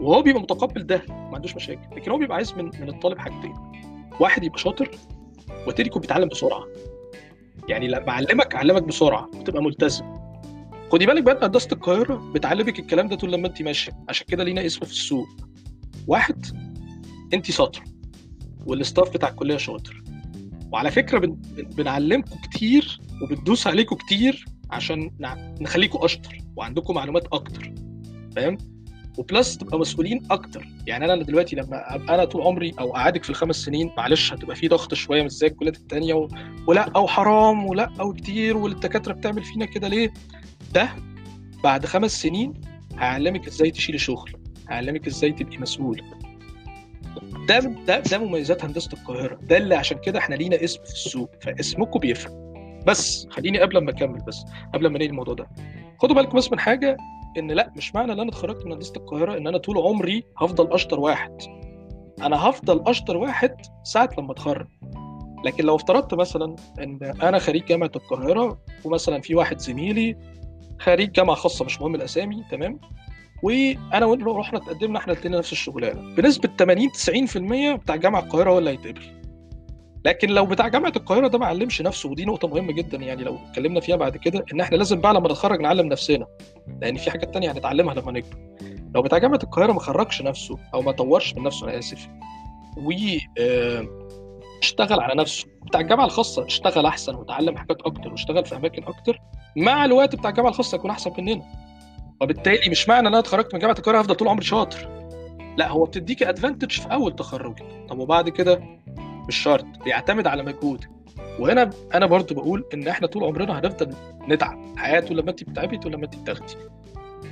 وهو بيبقى متقبل ده ما عندوش مشاكل. لكن هو بيبقى عايز من من الطالب حاجتين. واحد يبقى شاطر والتاني يكون بيتعلم بسرعة. يعني لما أعلمك أعلمك بسرعة وتبقى ملتزم. خدي بالك بقى هندسة القاهرة بتعلمك الكلام ده طول لما انت ماشية. عشان كده لينا اسم في السوق. واحد انت شاطر والاستاف بتاع الكلية شاطر. وعلى فكرة بن... بنعلمكم كتير وبندوس عليكم كتير عشان نخليكم أشطر وعندكم معلومات أكتر. فاهم؟ وبلس تبقى مسؤولين أكتر. يعني أنا دلوقتي لما أبقى أنا طول عمري أو قعدك في الخمس سنين معلش هتبقى في ضغط شوية مش زي الكليات التانية و... ولا أو حرام ولا أو كتير والدكاترة بتعمل فينا كده ليه؟ ده بعد خمس سنين هعلمك إزاي تشيلي شغل هعلمك إزاي تبقي مسؤول. ده ده ده مميزات هندسة القاهرة. ده اللي عشان كده إحنا لينا اسم في السوق. فاسمكم بيفرق. بس خليني قبل ما اكمل بس قبل ما ننهي الموضوع ده. خدوا بالكم بس من حاجة إن لا مش معنى إن أنا اتخرجت من هندسة القاهرة إن أنا طول عمري هفضل أشطر واحد. أنا هفضل أشطر واحد ساعة لما أتخرج. لكن لو افترضت مثلا إن أنا خريج جامعة القاهرة ومثلا في واحد زميلي خريج جامعة خاصة مش مهم الأسامي تمام؟ وأنا وانت رحنا اتقدمنا إحنا الاثنين نفس الشغلانة. بنسبة 80 90% بتاع جامعة القاهرة هو اللي هيتقبل. لكن لو بتاع جامعة القاهرة ده ما علمش نفسه ودي نقطة مهمة جدا يعني لو اتكلمنا فيها بعد كده إن إحنا لازم بقى لما نتخرج نعلم نفسنا. لأن في حاجات تانية هنتعلمها لما نكبر. لو بتاع جامعة القاهرة ما خرجش نفسه أو ما طورش من نفسه أنا آسف و آه، اشتغل على نفسه. بتاع الجامعة الخاصة اشتغل أحسن وتعلم حاجات أكتر واشتغل في أماكن أكتر مع الوقت بتاع الجامعة الخاصة يكون أحسن مننا. وبالتالي مش معنى إن أنا اتخرجت من جامعة القاهرة هفضل طول عمري شاطر. لا هو بتديكي ادفانتج في أول تخرجك طب وبعد كده؟ مش شرط بيعتمد على مجهودك. وهنا أنا برضو بقول إن إحنا طول عمرنا هنفضل نتعب. الحياة طول لما انت بتتعبي طول لما انت بتاخدي.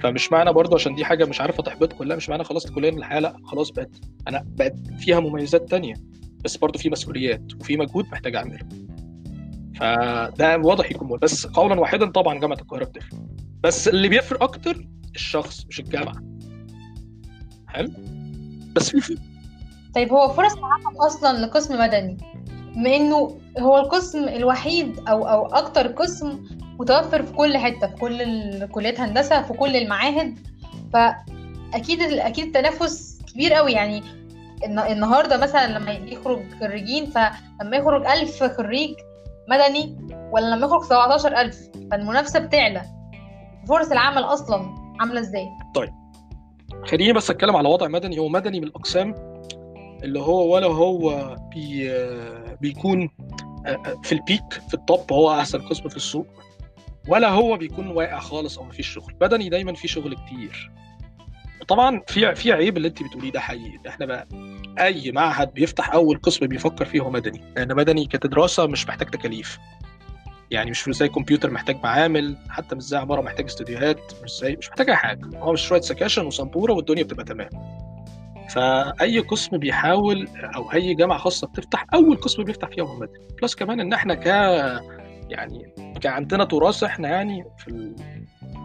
فمش معنى برضو عشان دي حاجة مش عارفة تحبطك ولا لا مش معنى خلصت كليه من الحياة لأ خلاص بقت أنا بقت فيها مميزات تانية. بس برضو في مسؤوليات وفي مجهود محتاج أعمله. فده واضح يكون. بس قولا واحدا طبعا جامعة القاهرة بتفرق. بس اللي بيفرق أكتر الشخص مش الجامعة. حلو؟ بس في طيب هو فرص العمل أصلا لقسم مدني. بما إنه هو القسم الوحيد أو أو أكتر قسم متوفر في كل حتة في كل كليات هندسة في كل المعاهد فأكيد أكيد التنافس كبير قوي يعني الن- النهارده مثلا لما يخرج خريجين فلما يخرج ألف خريج مدني ولا لما يخرج 17000 فالمنافسة بتعلى. فرص العمل أصلا عاملة إزاي؟ خليني بس أتكلم على وضع مدني. هو مدني من الأقسام اللي هو ولا هو بي بيكون في ال peak في ال top هو أحسن قسم في السوق ولا هو بيكون واقع خالص أو مفيش شغل. مدني دايما في شغل كتير. طبعا في في عيب اللي أنت بتقوليه ده حقيقي. إحنا بقى أي معهد بيفتح أول قسم بيفكر فيه هو مدني لأن مدني كدراسة مش محتاج تكاليف. يعني مش زي كمبيوتر محتاج معامل حتى مش زي عمارة محتاج استوديوهات مش زي مش محتاج أي حاجة هو مش شوية sections وسمبوره والدنيا بتبقى تمام فأي قسم بيحاول أو أي جامعة خاصة بتفتح أول قسم بيفتح فيها هو مدني plus كمان إن إحنا ك يعني كان عندنا تراث إحنا يعني في.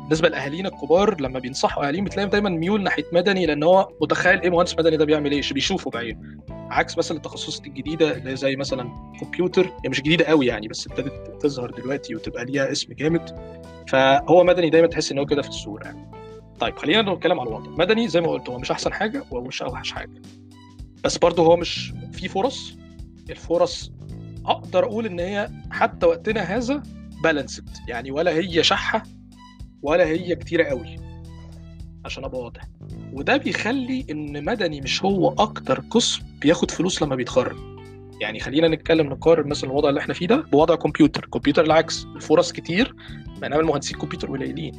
بالنسبة لاهالينا الكبار لما بينصحوا أهاليهم بتلاقيهم دايما ميول ناحية مدني لأن هو متخيل إيه مهندس مدني ده بيعمل إيه بيشوفه بعينه. عكس مثلا التخصصات الجديدة اللي زي مثلا كمبيوتر هي مش جديدة قوي يعني بس ابتدت تظهر دلوقتي وتبقى ليها اسم جامد. فهو مدني دايما تحس إن هو كده في الصورة يعني. طيب خلينا نتكلم على الوضع. مدني زي ما قلت هو مش أحسن حاجة ومش أوحش حاجة. بس برضه هو مش في فرص. الفرص أقدر أقول إن هي حتى وقتنا هذا بالانسد يعني ولا هي شحة ولا هي كتيرة قوي. عشان أبقى واضح. وده بيخلي إن مدني مش هو أكتر قسم بياخد فلوس لما بيتخرج. يعني خلينا نتكلم نقارن مثلا الوضع اللي إحنا فيه ده بوضع كمبيوتر. كمبيوتر العكس الفرص كتير بينما المهندسين كمبيوتر قليلين.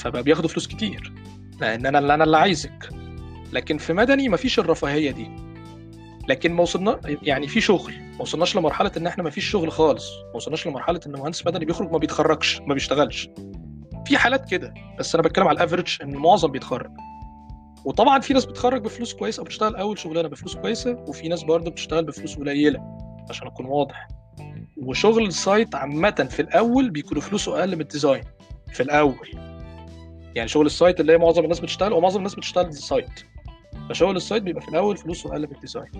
فبقى بياخدوا فلوس كتير. لأن أنا اللي أنا اللي عايزك. لكن في مدني مفيش الرفاهية دي. لكن ما وصلنا يعني في شغل. ما وصلناش لمرحلة إن إحنا ما فيش شغل خالص. ما وصلناش لمرحلة إن مهندس مدني بيخرج ما بيتخرجش ما بيشتغلش. في حالات كده بس أنا بتكلم على ال average إن المعظم بيتخرج. وطبعا في ناس بتخرج بفلوس كويسة وبتشتغل أول شغلانة بفلوس كويسة وفي ناس برضه بتشتغل بفلوس قليلة عشان أكون واضح. وشغل ال site عامة في الأول بيكون فلوسه أقل من ال design في الأول. يعني شغل ال site اللي هي معظم الناس بتشتغل ومعظم الناس بتشتغل ال site فشغل ال site بيبقى في الأول فلوسه أقل من ال design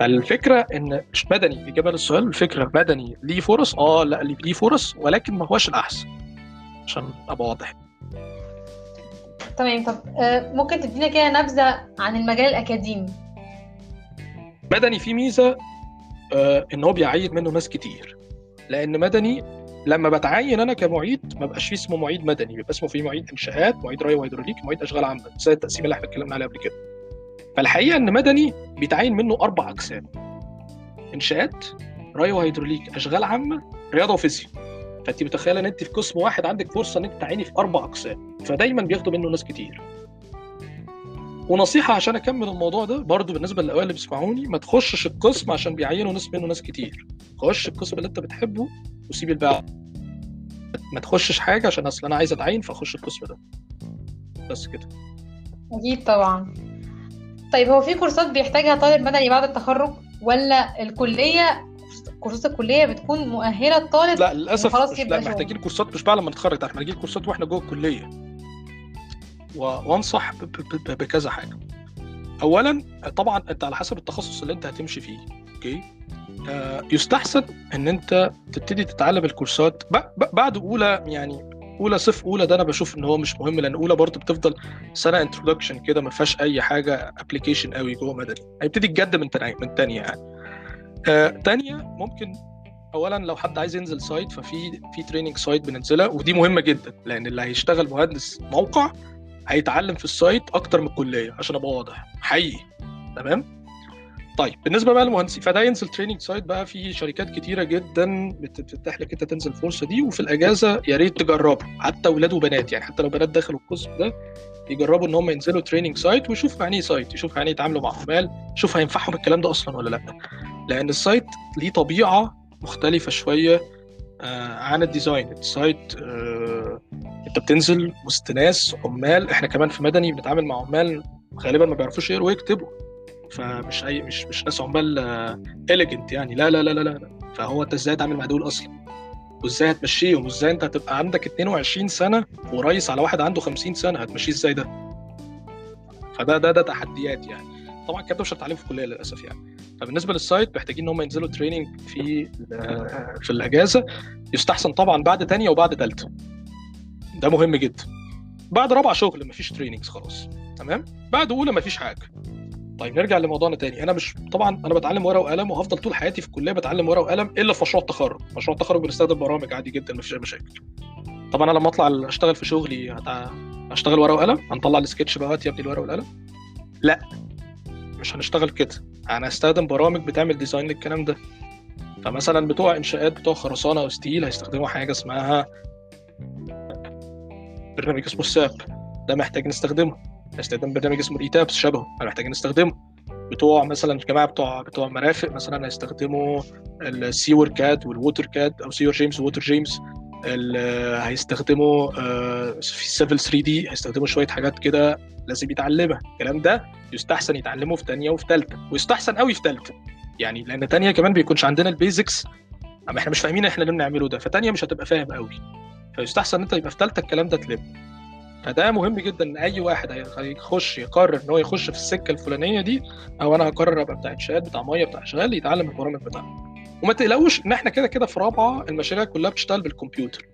فالفكرة إن مش مدني إجابة للسؤال الفكرة مدني ليه فرص؟ آه لأ ليه فرص ولكن ما هوش الأحسن. عشان أبقى واضح. تمام طب آه، ممكن تدينا كده نبذة عن المجال الأكاديمي؟ مدني فيه ميزة آه إن هو بيعين منه ناس كتير. لأن مدني لما بتعين أنا كمعيد ما بقاش فيه اسمه معيد مدني بيبقى اسمه فيه معيد إنشاءات معيد ري وهيدروليك معيد أشغال عامة زي التقسيم اللي إحنا اتكلمنا عليه قبل كده. فالحقيقة إن مدني بيتعين منه أربع أقسام إنشاءات ري وهيدروليك أشغال عامة رياضة وفيزياء. فانت متخيله ان انت في قسم واحد عندك فرصه ان انت تعيني في أربع اقسام فدايما بياخدوا منه ناس كتير. ونصيحة عشان أكمل الموضوع ده برضو بالنسبة للأوائل اللي بيسمعوني ما تخشش القسم عشان بيعينوا ناس منه ناس كتير. خش القسم اللي انت بتحبه وسيب الباقي. ما تخشش حاجة عشان أصل أنا عايز أتعين فاخش القسم ده. بس كده. أكيد طبعا. طيب هو في كورسات بيحتاجها طالب مدني بعد التخرج ولا الكلية كورسات الكلية بتكون مؤهلة الطالب لا للأسف وخلاص مش يبدأ لا. محتاجين كورسات مش بعد ما نتخرج إحنا محتاجين كورسات وإحنا جوه الكلية. وانصح ب... ب... ب... بكذا حاجة اولا طبعا أنت على حسب التخصص اللي أنت هتمشي فيه أوكي آه يستحسن إن أنت تبتدي تتعلم الكورسات ب... ب... بعد أولى يعني أولى صف أولى ده أنا بشوف إن هو مش مهم لأن أولى برضه بتفضل سنة introduction كده ما فيهاش أي حاجة application قوي جوه مدني هيبتدي الجد من تانية من تانية يعني تانية ممكن اولا لو حد عايز ينزل site ففي في training site بننزلها ودي مهمة جدا لأن اللي هيشتغل مهندس موقع هيتعلم في ال site أكتر من الكلية عشان أبقى واضح. حقيقي. تمام؟ طيب بالنسبة بقى للمهندسين فده ينزل training site بقى في شركات كتيرة جدا بتفتح لك إنت تنزل الفرصه دي وفي الأجازة يا ريت تجربوا حتى أولاد وبنات يعني حتى لو بنات دخلوا القسم ده يجربوا إن هم ينزلوا training site ويشوفوا يعني إيه site يشوفوا يعني يتعاملوا مع عمال يشوف هينفعهم الكلام ده أصلا ولا لأ. لأن ال site ليه طبيعة مختلفة شوية آه عن ال design. ال site آه انت بتنزل وسط ناس عمال إحنا كمان في مدني بنتعامل مع عمال غالبا ما بيعرفوش يقروا ويكتبوا. فمش أي مش مش ناس عمال elegant يعني. لا لا لا لا لا فهو انت إزاي تعمل مع دول أصلا؟ وازاي هتمشيهم؟ وازاي انت هتبقى عندك 22 سنة ورئيس على واحد عنده 50 سنة؟ هتمشيه إزاي ده؟ فده ده ده تحديات يعني. طبعا الكلام ده مش هتتعلمه في الكلية للأسف يعني. فبالنسبة لل site محتاجين إن هم ينزلوا training في في الأجازة. يستحسن طبعا بعد تانية وبعد تالتة. ده مهم جدا. بعد رابعه شغل مفيش trainings خلاص. تمام؟ بعد أولى مفيش حاجة. طيب نرجع لموضوعنا تاني. أنا مش طبعا أنا بتعلم ورقة وقلم وهفضل طول حياتي في الكلية بتعلم ورقة وقلم إلا في مشروع التخرج. مشروع التخرج بنستخدم برامج عادي جدا مفيش أي مشاكل. طبعا أنا لما أطلع أشتغل في شغلي هتع... أشتغل ورقة وقلم؟ هنطلع السكتش بقى يا ابني الورقة والقلم. لا. مش هنشتغل كده. أنا هستخدم برامج بتعمل design للكلام ده. فمثلا بتوع إنشاءات بتوع خرسانة أو steel هيستخدموا حاجة اسمها برنامج اسمه ال SAP ده محتاج نستخدمه. هيستخدم برنامج اسمه ال ETABS شبهه. محتاجين نستخدمه. بتوع مثلا الجماعة بتوع بتوع مرافق مثلا هيستخدموا ال SewerCAD وال WaterCAD أو SewerGEMS و WaterGEMS هيستخدموا في Civil 3D هيستخدموا شوية حاجات كده لازم يتعلمها. الكلام ده يستحسن يتعلمه في ثانية وفي ثالثه ويستحسن قوي في ثالثه يعني لأن ثانية كمان بيكونش عندنا ال basics أما إحنا مش فاهمين إحنا اللي بنعمله ده فتانية مش هتبقى فاهم قوي. فيستحسن أنت يبقى في ثالثه الكلام ده تلم. فده مهم جدا إن أي واحد هيخش يقرر إن هو يخش في السكة الفلانية دي أو أنا هقرر أبقى بتاع إنشاءات بتاع مية بتاع شغال يتعلم البرامج بتاعته. وما تقلقوش إن إحنا كده كده في رابعة المشاريع كلها بتشتغل بالكمبيوتر.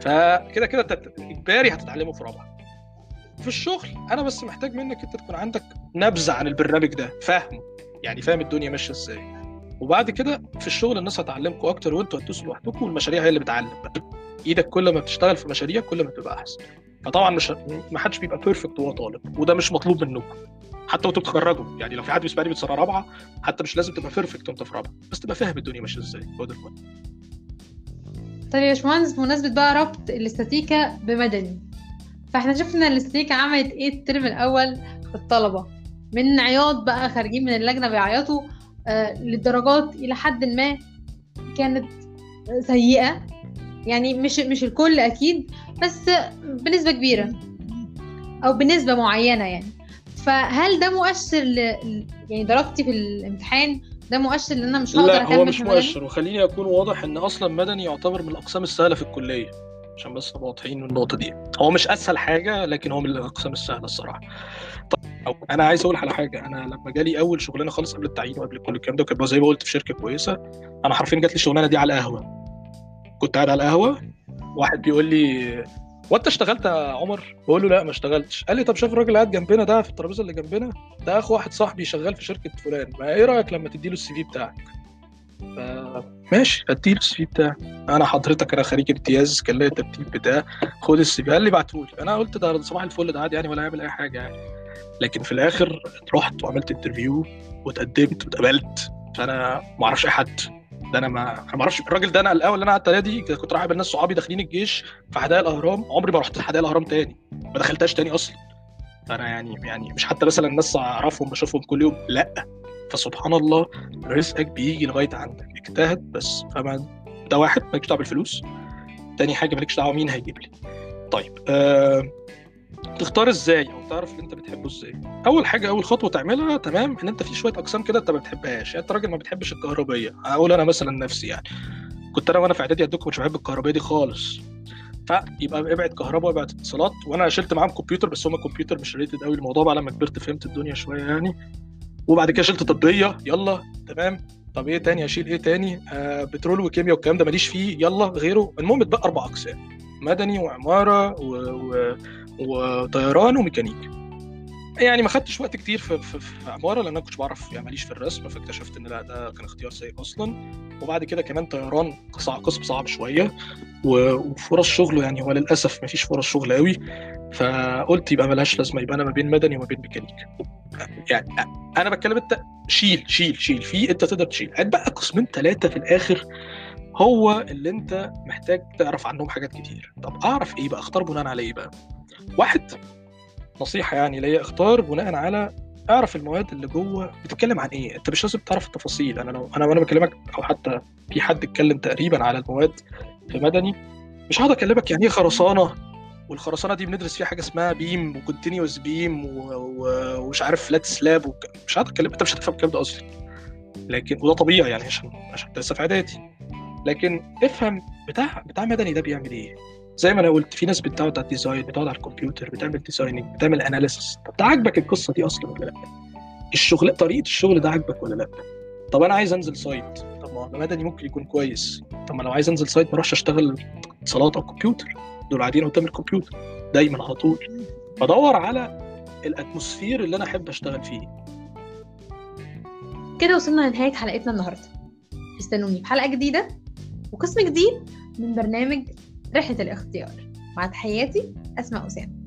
فكده كده إجباري هتتعلمه في رابعة. في الشغل أنا بس محتاج منك إنت تكون عندك نبذة عن البرنامج ده فاهمه؟ يعني فاهم الدنيا ماشية إزاي. وبعد كده في الشغل الناس هتعلمكم أكتر وأنتوا هتدوسوا لوحدكم والمشاريع هي اللي بتعلم. إيدك كل ما بتشتغل في مشاريع كل ما بتبقى أحسن. فطبعا مش ما حدش بيبقى perfect وهو طالب وده مش مطلوب منكم. حتى وانتوا بتتخرجوا. يعني لو في حد بيسمعني من سنة رابعة حتى مش لازم تبقى perfect وانت في رابعة. بس تبقى فاهم الدنيا ماشية إزاي. هو ده المهم طيب يا باشمهندس بمناسبة بقى ربط الاستاتيكا بمدني. فاحنا شفنا الاستاتيكا عملت إيه الترم الأول في الطلبة؟ من عياط بقى خارجين من اللجنة بيعيطوا آه للدرجات إلى حد ما كانت سيئة. يعني مش مش الكل أكيد بس بنسبة كبيرة أو بنسبة معينة يعني. فهل ده مؤشر ل... يعني درجتي في الامتحان؟ ده مؤشر ان أنا مش هقدر لا هو مش؟ مؤشر وخليني أكون واضح إن أصلا مدني يعتبر من الأقسام السهلة في الكلية. عشان بس نبقى واضحين من النقطة دي. هو مش أسهل حاجة لكن هو من الأقسام السهلة الصراحة. طيب أنا عايز أقول على حاجة. أنا لما جالي أول شغلانة خالص قبل التعيين وقبل كل الكلام ده وكانت زي ما قلت في شركة كويسة أنا حرفيا جات لي الشغلانة دي على القهوة. كنت قاعد على القهوة واحد بيقول لي وانت اشتغلت يا عمر؟ بقول له لا ما اشتغلتش. قال لي طب شايف الراجل اللي قاعد جنبنا ده في الترابيزة اللي جنبنا ده أخو واحد صاحبي شغال في شركة فلان. ما إيه رأيك لما تديله ال CV بتاعك؟ ماشي اديله ال CV بتاعي أنا حضرتك أنا خريج امتياز كان ليا الترتيب بتاعي خد ال CV. قال لي بعتهولي. أنا قلت ده صباح الفل ده عادي يعني ولا هيعمل أي حاجة يعني. لكن في الآخر رحت وعملت انترفيو واتقدمت واتقبلت. فأنا ما أعرفش أي حد. ده أنا ما أنا ما أعرفش الراجل ده أنا الأول اللي أنا قعدت دي كنت رايح بالناس صحابي داخلين الجيش في حدائق الأهرام عمري ما رحت حدائق الأهرام تاني ما دخلتهاش تاني أصلا. فأنا يعني يعني مش حتى مثلا الناس أعرفهم بشوفهم كل يوم لأ. فسبحان الله رزقك بيجي لغاية عندك اجتهد بس فما ده واحد مالكش دعوة بالفلوس. تاني حاجة مالكش دعوة مين هيجيب لي. طيب آه... تختار إزاي أو تعرف اللي أنت بتحبه إزاي. أول حاجة أول خطوة تعملها تمام إن أنت في شوية أقسام كده أنت ما بتحبهاش. يعني أنت راجل ما بتحبش الكهربيه أقول أنا مثلا نفسي يعني. كنت أنا وأنا في إعدادي عندكم مش بحب الكهربيه دي خالص. فيبقى ابعد كهرباء وابعد اتصالات. وأنا شلت معاهم كمبيوتر بس هم كمبيوتر مش ريتد قوي الموضوع بقى. لما كبرت فهمت الدنيا شوية يعني. وبعد كده شلت طبية. يلا تمام. طب إيه تاني؟ أشيل إيه تاني؟ آه بترول وكيمياء والكلام ده ماليش فيه. يلا غيره. المهم اتبقى أربع أقسام. مدني وعمارة و... و... وطيران وميكانيك. يعني ما خدتش وقت كتير في, في, في عمارة لأن أنا كنتش بعرف يعني ماليش في الرسم فاكتشفت إن لا ده كان اختيار سيء أصلا. وبعد كده كمان طيران قسم صعب شوية وفرص شغله يعني هو للأسف ما فيش فرص شغل قوي فقلت يبقى ملهاش لازمة يبقى أنا ما بين مدني وما بين ميكانيك. يعني أنا بتكلم انت شيل شيل شيل في أنت تقدر تشيل. هات بقى قسمين ثلاثة في الآخر هو اللي أنت محتاج تعرف عنهم حاجات كتير. طب أعرف إيه بقى؟ أختار بناء على إيه بقى؟ واحد نصيحة يعني ليا اختار بناء على أعرف المواد اللي جوه بتتكلم عن إيه. أنت مش لازم تعرف التفاصيل. أنا لو أنا وأنا بكلمك أو حتى في حد اتكلم تقريبا على المواد في مدني مش هقعد أكلمك يعني إيه خرسانة؟ والخرسانة دي بندرس فيها حاجة اسمها بيم وكونتينيوس بيم ومش عارف فلات سلاب وك... مش هقعد اتكلم أنت مش هتفهم الكلام ده أصلا. لكن وده طبيعي يعني عشان عشان لسه في اعدادي لكن افهم بتاع بتاع مدني ده بيعمل إيه. زي ما أنا قلت في ناس بتقعد على ال design بتقعد على الكمبيوتر بتعمل designing بتعمل analysis طب ده عاجبك القصة دي أصلا ولا لأ؟ الشغل طريقة الشغل ده عاجبك ولا لأ؟ طب أنا عايز أنزل site طب ما هو مدني ممكن يكون كويس. طب ما لو عايز أنزل site ما أروحش أشتغل اتصالات أو كمبيوتر. دول قاعدين قدام الكمبيوتر دايما على طول. بدور على الاتموسفير اللي أنا أحب أشتغل فيه. كده وصلنا لنهاية حلقتنا النهاردة. استنوني في حلقة جديدة وقسم جديد من برنامج رحلة الاختيار. مع تحياتي أسماء أسامة